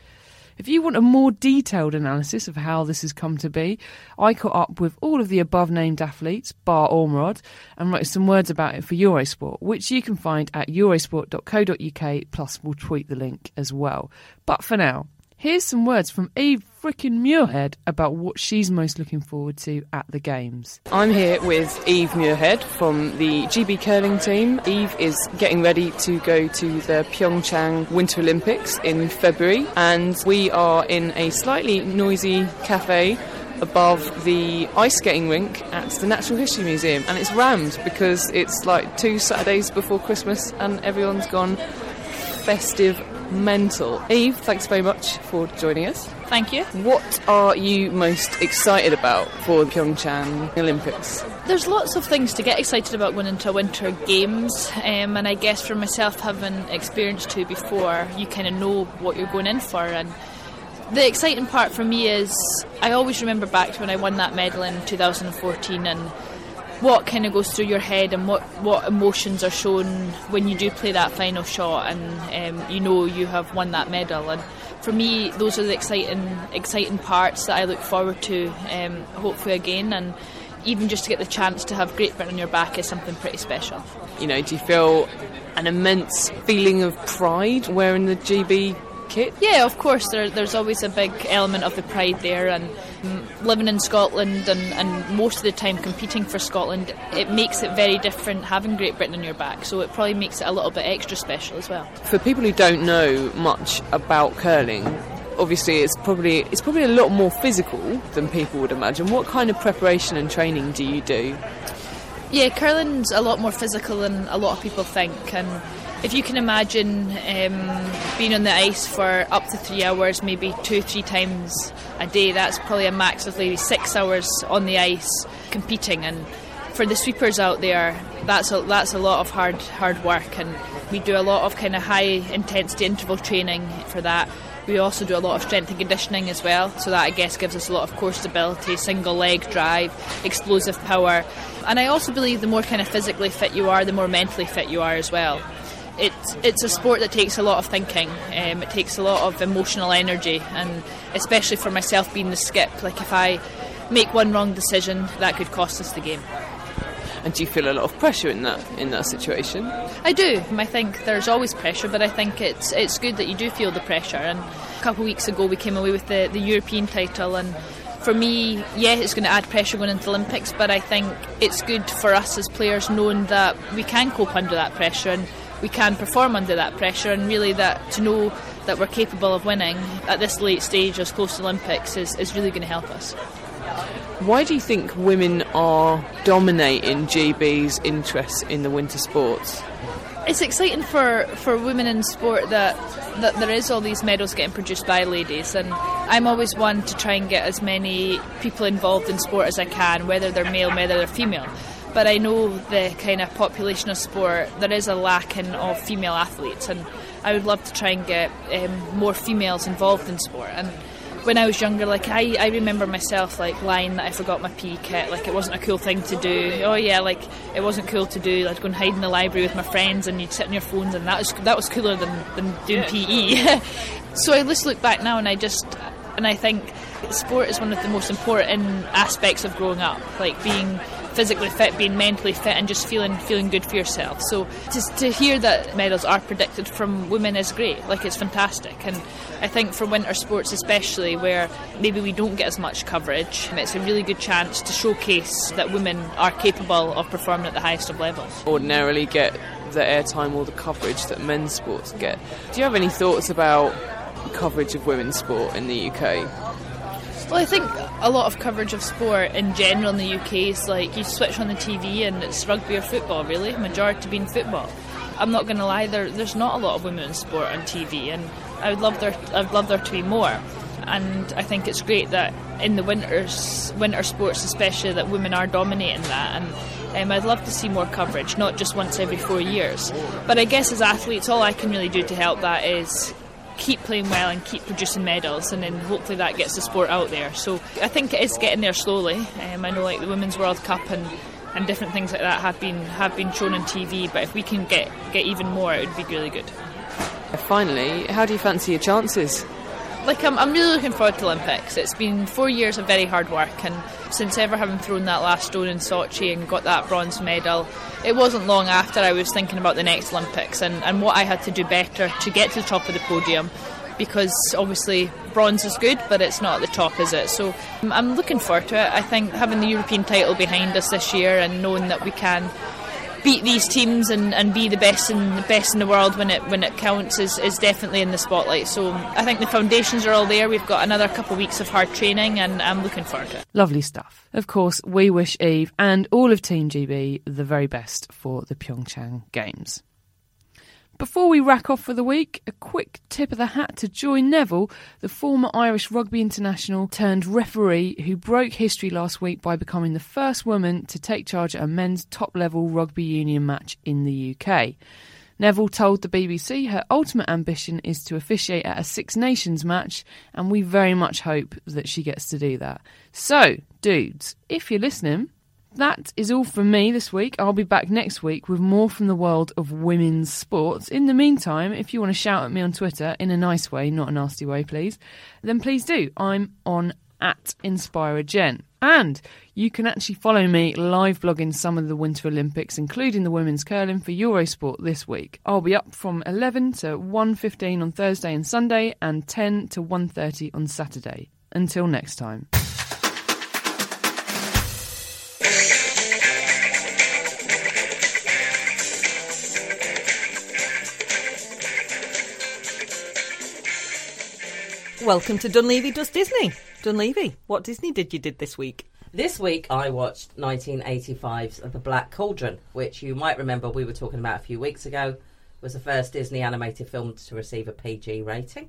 If you want a more detailed analysis of how this has come to be, I caught up with all of the above named athletes, bar Ormerod, and wrote some words about it for Eurosport, which you can find at eurosport.co.uk, plus we'll tweet the link as well. But for now, here's some words from Eve frickin' Muirhead about what she's most looking forward to at the Games. I'm here with Eve Muirhead from the GB curling team. Eve is getting ready to go to the Pyeongchang Winter Olympics in February, and we are in a slightly noisy cafe above the ice skating rink at the Natural History Museum, and it's rammed because it's like two Saturdays before Christmas and everyone's gone festive mental. Eve, thanks very much for joining us. Thank you. What are you most excited about for the Pyeongchang Olympics? There's lots of things to get excited about going into Winter Games, um, and I guess for myself, having experienced two before, you kind of know what you're going in for. And the exciting part for me is I always remember back to when I won that medal in 2014 and what kind of goes through your head and what, what emotions are shown when you do play that final shot and um, you know you have won that medal. And for me, those are the exciting exciting parts that I look forward to. Um, hopefully again, and even just to get the chance to have Great Britain on your back is something pretty special. You know, do you feel an immense feeling of pride wearing the GB kit? Yeah, of course. There, there's always a big element of the pride there, and living in Scotland and, and most of the time competing for Scotland, it makes it very different having Great Britain on your back. So it probably makes it a little bit extra special as well. For people who don't know much about curling, obviously it's probably it's probably a lot more physical than people would imagine. What kind of preparation and training do you do? Yeah, curling's a lot more physical than a lot of people think, and if you can imagine um, being on the ice for up to three hours, maybe two, three times a day, that's probably a max of maybe six hours on the ice competing. And for the sweepers out there, that's a, that's a lot of hard hard work, and we do a lot of kind of high intensity interval training for that. We also do a lot of strength and conditioning as well, so that I guess gives us a lot of core stability, single leg drive, explosive power. And I also believe the more kind of physically fit you are, the more mentally fit you are as well it's it's a sport that takes a lot of thinking. Um, it takes a lot of emotional energy, and especially for myself being the skip, like if I make one wrong decision, that could cost us the game. And do you feel a lot of pressure in that in that situation? I do. I think there's always pressure, but I think it's it's good that you do feel the pressure. And a couple of weeks ago, we came away with the, the European title, and for me, yeah, it's going to add pressure going into the Olympics, but I think it's good for us as players knowing that we can cope under that pressure and we can perform under that pressure, and really that to know that we're capable of winning at this late stage, as close to Olympics, is, is really going to help us. Why do you think women are dominating GB's interest in the winter sports? It's exciting for, for women in sport that that there is all these medals getting produced by ladies, and I'm always one to try and get as many people involved in sport as I can, whether they're male, whether they're female but I know the kind of population of sport, there is a lacking of female athletes, and I would love to try and get um, more females involved in sport. And when I was younger, like I, I remember myself like lying that I forgot my PE kit, like it wasn't a cool thing to do. Oh yeah, like it wasn't cool to do. I'd go and hide in the library with my friends, and you'd sit on your phones, and that was that was cooler than, than doing PE. [laughs] so I just look back now, and I just and I think sport is one of the most important aspects of growing up, like being physically fit, being mentally fit, and just feeling feeling good for yourself. So to, to hear that medals are predicted from women is great. Like it's fantastic, and I think for winter sports especially, where maybe we don't get as much coverage, it's a really good chance to showcase that women are capable of performing at the highest of levels. Ordinarily get the airtime or the coverage that men's sports get. Do you have any thoughts about coverage of women's sport in the UK? Well, I think a lot of coverage of sport in general in the UK is like you switch on the TV and it's rugby or football, really, majority being football. I'm not going to lie, there, there's not a lot of women's sport on TV, and I would love there, I'd love there to be more. And I think it's great that in the winters, winter sports especially, that women are dominating that. And um, I'd love to see more coverage, not just once every four years. But I guess as athletes, all I can really do to help that is keep playing well and keep producing medals, and then hopefully that gets the sport out there. So I think it is getting there slowly. Um, I know like the Women's World Cup and, and different things like that have been have been shown on TV, but if we can get get even more, it would be really good. Finally, how do you fancy your chances? Like I'm, I'm really looking forward to Olympics. It's been four years of very hard work, and since ever having thrown that last stone in Sochi and got that bronze medal, it wasn't long after I was thinking about the next Olympics and, and what I had to do better to get to the top of the podium. Because obviously bronze is good, but it's not at the top, is it? So I'm- I'm looking forward to it. I think having the European title behind us this year and knowing that we can beat these teams and, and be the best in the best in the world when it when it counts is, is definitely in the spotlight. So I think the foundations are all there. We've got another couple of weeks of hard training, and I'm looking forward to it. Lovely stuff. Of course, we wish Eve and all of Team GB the very best for the Pyeongchang Games. Before we rack off for the week, a quick tip of the hat to Joy Neville, the former Irish rugby international turned referee who broke history last week by becoming the first woman to take charge at a men's top level rugby union match in the UK. Neville told the BBC her ultimate ambition is to officiate at a Six Nations match, and we very much hope that she gets to do that. So, dudes, if you're listening, that is all from me this week. I'll be back next week with more from the world of women's sports. In the meantime, if you want to shout at me on Twitter in a nice way, not a nasty way, please, then please do. I'm on at InspiraJen. And you can actually follow me live blogging some of the Winter Olympics, including the women's curling for Eurosport this week. I'll be up from 11 to 1.15 on Thursday and Sunday and 10 to 1.30 on Saturday. Until next time. Welcome to Dunleavy Does Disney. Dunleavy, what Disney did you did this week? This week I watched 1985's The Black Cauldron, which you might remember we were talking about a few weeks ago. Was the first Disney animated film to receive a PG rating.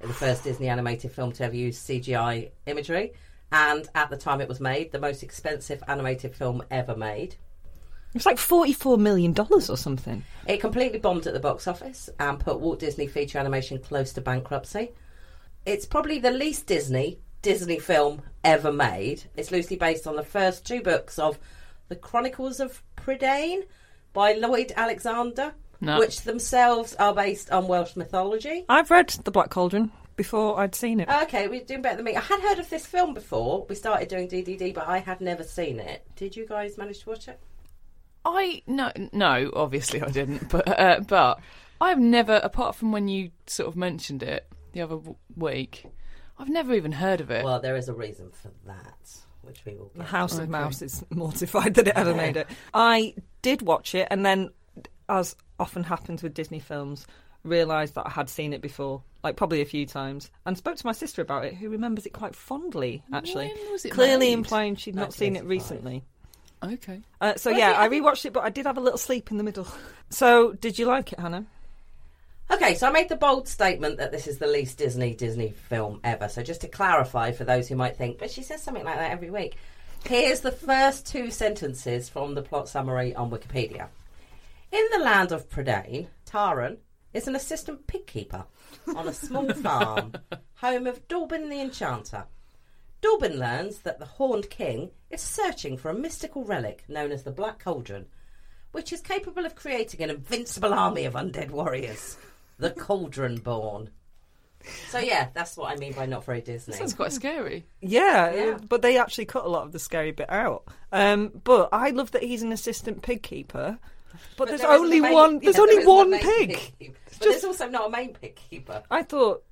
The first Disney animated film to ever use CGI imagery, and at the time it was made, the most expensive animated film ever made. It's like $44 million or something. It completely bombed at the box office and put Walt Disney feature animation close to bankruptcy. It's probably the least Disney Disney film ever made. It's loosely based on the first two books of The Chronicles of Prydain by Lloyd Alexander, No. which themselves are based on Welsh mythology. I've read The Black Cauldron before I'd seen it. Okay, we're doing better than me. I had heard of this film before. We started doing DDD, but I had never seen it. Did you guys manage to watch it? I no no obviously I didn't [laughs] but uh, but I've never apart from when you sort of mentioned it the other w- week I've never even heard of it. Well, there is a reason for that, which we will. The Get House to. of Mouse is [laughs] mortified that it ever made it. I did watch it, and then, as often happens with Disney films, realised that I had seen it before, like probably a few times, and spoke to my sister about it, who remembers it quite fondly, actually. When was it Clearly made? implying she'd not seen it 1985. recently. Okay. Uh, so Well, yeah, I I think- rewatched it, but I did have a little sleep in the middle. [laughs] So, did you like it, Hannah? Okay, so I made the bold statement that this is the least Disney Disney film ever. So just to clarify for those who might think, but she says something like that every week. Here's the first two sentences from the plot summary on Wikipedia. In the land of Prydain, Taran is an assistant pig keeper on a small [laughs] farm, home of Dallben the Enchanter. Dallben learns that the Horned King is searching for a mystical relic known as the Black Cauldron, which is capable of creating an invincible army of undead warriors. The Cauldron Born. So yeah, that's what I mean by not very Disney. Sounds quite scary. Yeah, Yeah. uh, but they actually cut a lot of the scary bit out. Um, but I love that he's an assistant pig keeper. But, there's there isn't only a main- one. There's yeah, only there isn't a one main pig. keeper. But there's also not a main pig keeper. I thought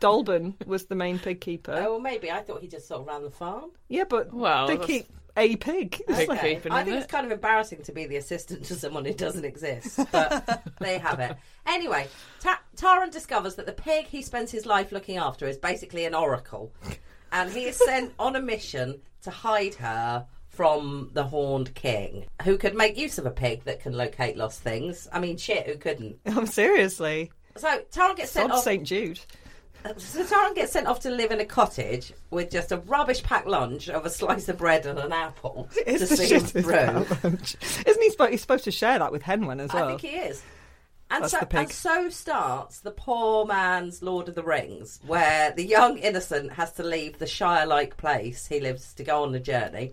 Dallben was the main pig keeper. Oh, well, maybe I thought he just sort of ran the farm. Yeah, but Well, they that's- keep a pig. It's like- I think it? it's kind of embarrassing to be the assistant to someone who doesn't exist, but [laughs] there you have it. Anyway, Ta- Taran discovers that the pig he spends his life looking after is basically an oracle, and he is sent [laughs] on a mission to hide her from the Horned King, who could make use of a pig that can locate lost things. I mean, shit, who couldn't? [laughs] I'm seriously. So Taran gets sent Sod off. St Jude. So Taran gets sent off to live in a cottage with just a rubbish packed lunch of a slice of bread and an apple [laughs] to It's the see him through. Isn't he supposed, he's supposed to share that with Henwen as well? I think he is. And That's so, and so starts the poor man's Lord of the Rings, where the young innocent has to leave the Shire like place he lives to go on the journey.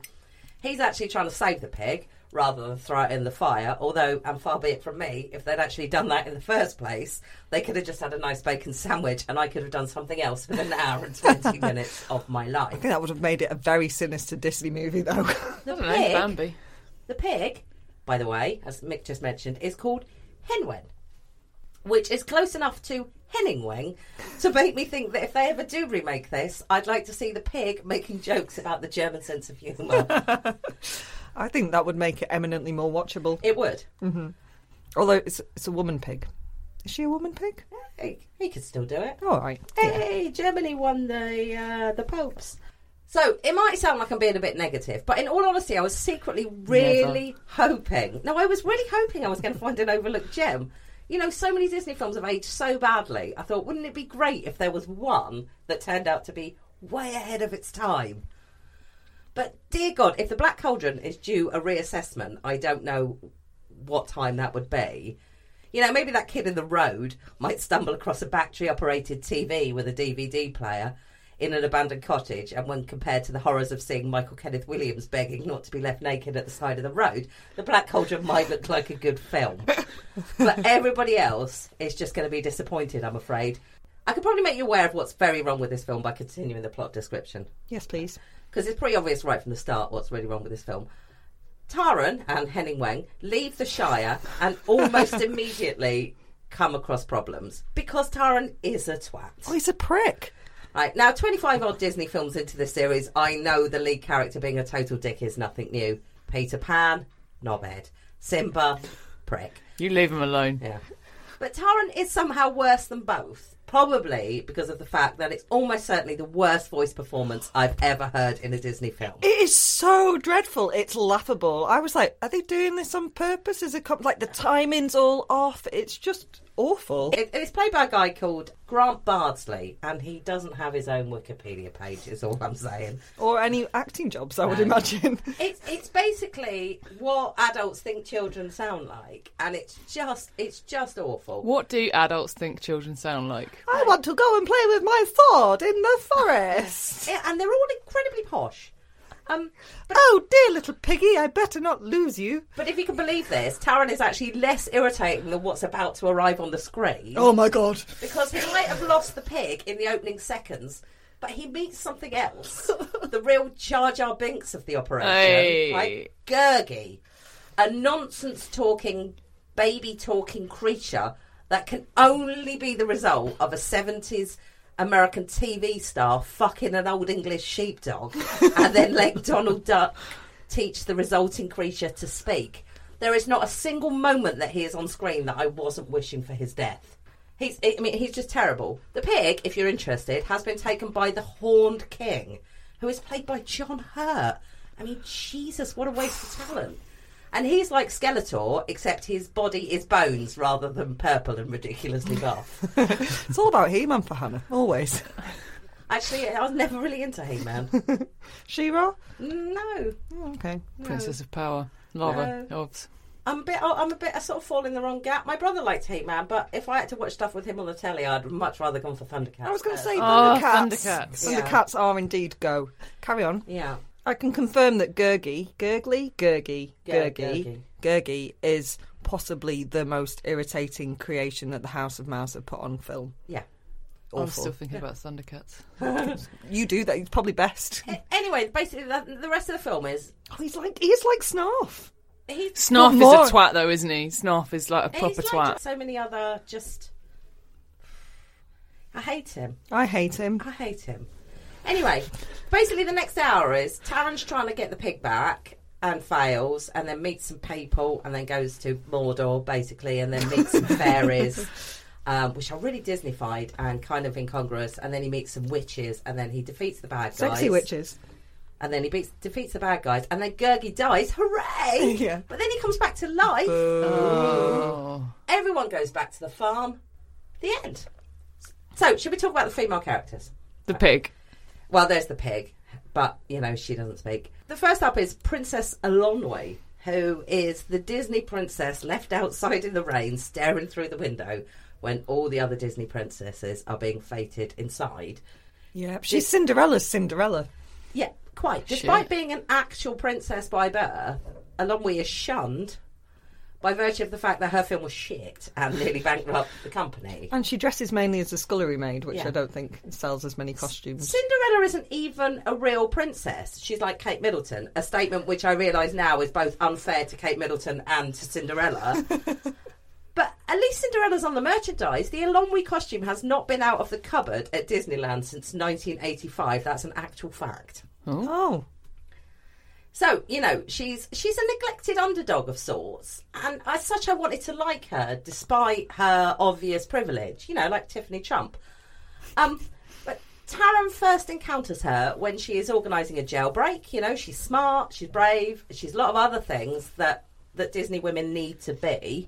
He's actually trying to save the pig rather than throw it in the fire, although, and far be it from me, if they'd actually done that in the first place, they could have just had a nice bacon sandwich and I could have done something else with an hour and 20 [laughs] minutes of my life. I think that would have made it a very sinister Disney movie, though. The I don't know, pig, Bambi. the pig, by the way, as Mick just mentioned, is called Henwen, which is close enough to Henning Wehn to make me think that if they ever do remake this, I'd like to see the pig making jokes about the German sense of humour. [laughs] I think that would make it eminently more watchable. it would. Mm-hmm. Although it's it's a woman pig. Is she a woman pig? He, he could still do it. All right. Hey, Germany won the uh, the popes. So it might sound like I'm being a bit negative, but in all honesty, I was secretly really hoping. No, I was really hoping I was going to find an overlooked gem. You know, so many Disney films have aged so badly. I thought, wouldn't it be great if there was one that turned out to be way ahead of its time? But dear God, if the Black Cauldron is due a reassessment, I don't know what time that would be. You know, maybe that kid in the road might stumble across a battery operated TV with a DVD player in an abandoned cottage, and when compared to the horrors of seeing Michael Kenneth Williams begging not to be left naked at the side of the road, the Black Cauldron might look like a good film. but everybody else is just going to be disappointed, I'm afraid. I could probably make you aware of what's very wrong with this film by continuing the plot description Yes, please. Because it's pretty obvious right from the start what's really wrong with this film. Taran and Henning Wehn leave the Shire and almost [laughs] immediately come across problems because Taran is a twat. Oh, he's a prick. Right, now 25 odd Disney films into this series, I know the lead character being a total dick is nothing new. Peter Pan, knobhead. Simba, prick. You leave him alone. Yeah. But Taran is somehow worse than both. Probably because of the fact that it's almost certainly the worst voice performance I've ever heard in a Disney film. It is so dreadful. It's laughable. I was like, are they doing this on purpose? Is it com- like the timing's all off? It's just awful. It, it's played by a guy called Grant Bardsley, and he doesn't have his own Wikipedia page. Is all I'm saying. Or any acting jobs, I would No. imagine. [laughs] It's it's basically what adults think children sound like, and it's just it's just awful. What do adults think children sound like? I want to go and play with my sword in the forest. [laughs] Yeah, and they're all incredibly posh. Um, oh, dear little piggy, I better not lose you. but if you can believe this, Taran is actually less irritating than what's about to arrive on the screen. Oh my god. because he might have lost the pig in the opening seconds, but he meets something else. [laughs] the real Jar Jar Binks of the operation, Hey. right? Gurgi, a nonsense talking, baby talking creature that can only be the result of a 70s American TV star fucking an old English sheepdog and then let [laughs] Donald Duck teach the resulting creature to speak. There is not a single moment that he is on screen that I wasn't wishing for his death. He's, I mean, he's just terrible. The pig, if you're interested, has been taken by the Horned King, who is played by John Hurt. I mean, Jesus, what a waste of talent. And he's like Skeletor, except his body is bones rather than purple and ridiculously buff. [laughs] It's all about He-Man for Hannah, always. Actually, I was never really into He-Man. [laughs] She-Ra? No, Oh, okay. Princess of Power. Lava. Obs. I'm a bit. Oh, I'm a bit. I sort of fall in the wrong gap. My brother liked He-Man, but if I had to watch stuff with him on the telly, I'd much rather gone for Thundercats. I was going to say Oh, Thundercats. Thundercats. Yeah. Thundercats are indeed go. Carry on. Yeah. I can confirm that Gurgi, Gurgly, Gurgi, Gur- Gurgi, Gurgi is possibly the most irritating creation that the House of Mouse have put on film. Yeah. Awful. I'm still thinking about Thundercats. [laughs] You do that. It's probably best. Anyway, basically, the, the rest of the film is Oh, he's like he is like Snarf. he's Snarf is more. a twat, though, isn't he? Snarf is like a he's proper like twat. so many other just. I hate him. I hate him. I hate him. Anyway, basically, the next hour is Taran's trying to get the pig back and fails, and then meets some people, and then goes to Mordor, basically, and then meets some [laughs] fairies, um, which are really Disneyfied and kind of incongruous. And then he meets some witches, and then he defeats the bad guys. Sexy witches. And then he beats, defeats the bad guys, and then Gurgi dies. Hooray! [laughs] Yeah. But then he comes back to life. Oh. Everyone goes back to the farm. The end. So, should we talk about the female characters? The pig. Well, there's the pig, but you know she doesn't speak. The first up is Princess Eilonwy, who is the Disney princess left outside in the rain, staring through the window when all the other Disney princesses are being fated inside. Yeah, she's Cinderella's Cinderella. Yeah, quite. Shit. Despite being an actual princess by birth, Eilonwy is shunned by virtue of the fact that her film was shit and nearly bankrupted the company. And she dresses mainly as a scullery maid, which Yeah. I don't think sells as many costumes. Cinderella isn't even a real princess. She's like Kate Middleton, a statement which I realise now is both unfair to Kate Middleton and to Cinderella. [laughs] but at least Cinderella's on the merchandise. The Eilonwy costume has not been out of the cupboard at Disneyland since 1985. That's an actual fact. Hmm. Oh, So you know she's she's a neglected underdog of sorts, and as such, I wanted to like her despite her obvious privilege. You know, like Tiffany Trump. Um, but Taran first encounters her when she is organising a jailbreak. You know, she's smart, she's brave, she's a lot of other things that that Disney women need to be.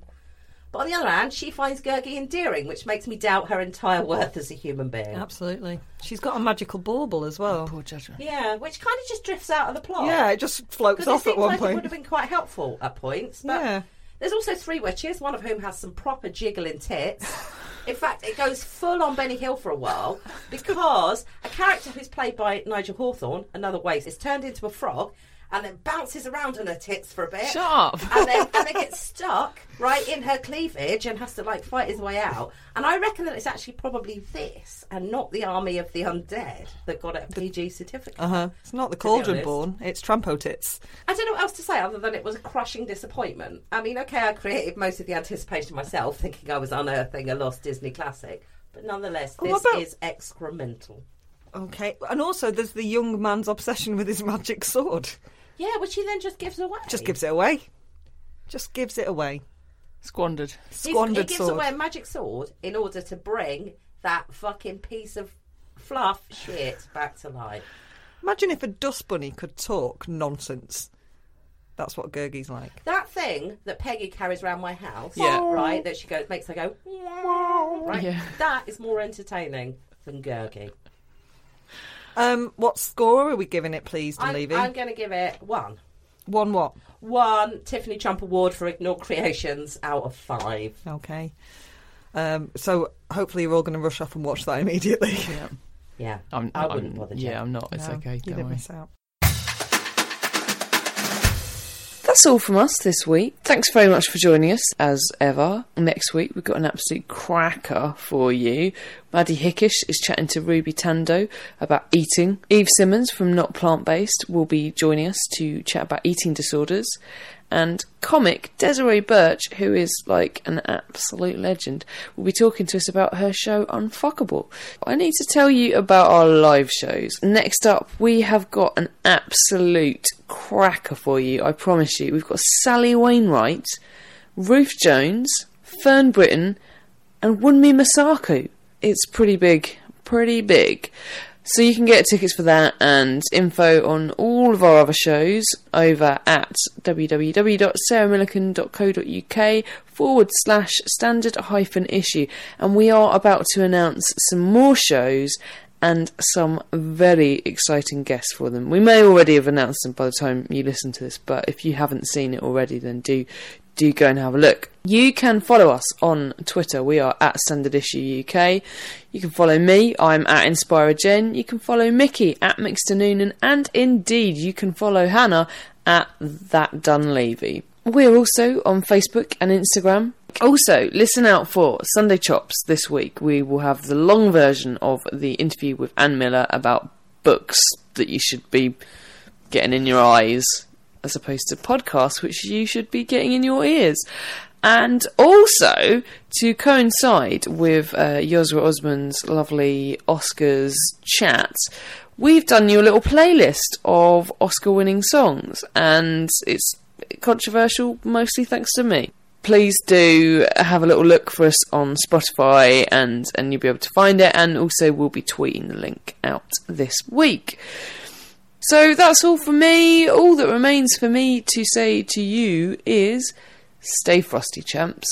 But on the other hand, she finds Gurgi endearing, which makes me doubt her entire worth as a human being. absolutely. She's got a magical bauble as well. Oh, poor judgment. Yeah, which kind of just drifts out of the plot. Yeah, it just floats Because it off at one like it would have been quite helpful at points. But Yeah. there's also three witches, one of whom has some proper jiggling tits. [laughs] In fact, it goes full on Benny Hill for a while because a character who's played by Nigel Hawthorne, another waste, is turned into a frog and then bounces around on her tits for a bit. And then, and then gets stuck right in her cleavage and has to like fight his way out. And I reckon that it's actually probably this and not the army of the undead that got a PG certificate. Uh huh. It's not the cauldron born. It's Trampo tits. I don't know what else to say other than it was a crushing disappointment. I mean, okay, I created most of the anticipation myself, thinking I was unearthing a lost Disney classic, but nonetheless, Oh, this about- is excremental. Okay, and also there's the young man's obsession with his magic sword. Yeah, which he then just gives away. Just gives it away. Just gives it away. Squandered. He's- Squandered he gives sword. away a magic sword in order to bring that fucking piece of fluff shit back to life. Imagine if a dust bunny could talk nonsense. That's what Gurgi's like. That thing that Peggy carries around my house, Yeah. right, that she goes makes her go, right, Yeah. that is more entertaining than Gurgi. Um, what score are we giving it, please, to I'm, Levy? I'm going to give it one. One what? One Tiffany Trump Award for Ignore Creations out of five. Okay. Um, so hopefully you're all going to rush off and watch that [laughs] immediately. Yeah. Yeah, I'm, I I'm- wouldn't bother. Yeah, Jen. I'm not. It's No, okay. You Don't did worry. miss out. That's all from us this week. Thanks very much for joining us, as ever. Next week, we've got an absolute cracker for you. Maddie Hickish is chatting to Ruby Tandoh about eating. Eve Simmons from Not Plant Based will be joining us to chat about eating disorders. And comic Desiree Burch, who is like an absolute legend, will be talking to us about her show Unfuckable. I need to tell you about our live shows. Next up, we have got an absolute cracker for you, I promise you. We've got Sally Wainwright, Ruth Jones, Fern Britton, and Wunmi Mosaku. It's pretty big, pretty big. So you can get tickets for that and info on all of our other shows over at www.sarahmillican.co.uk forward slash standard hyphen issue. And we are about to announce some more shows and some very exciting guests for them. We may already have announced them by the time you listen to this, but if you haven't seen it already, then do do go and have a look. You can follow us on Twitter. We are at Standard Issue UK. You can follow me. I'm at Inspira Jen. You can follow Mickey at Mixter Noonan, and indeed you can follow Hannah at That Dunleavy. We're also on Facebook and Instagram. Also, listen out for Sunday Chops this week. We will have the long version of the interview with Anne Miller about books that you should be getting in your eyes as opposed to podcasts which you should be getting in your ears. And also, to coincide with uh, Yosra Osman's lovely Oscars chat, we've done you a little playlist of Oscar winning songs, and it's controversial mostly thanks to me. Please do have a little look for us on Spotify and, and you'll be able to find it, and also we'll be tweeting the link out this week. So that's all for me. All that remains for me to say to you is stay frosty, champs.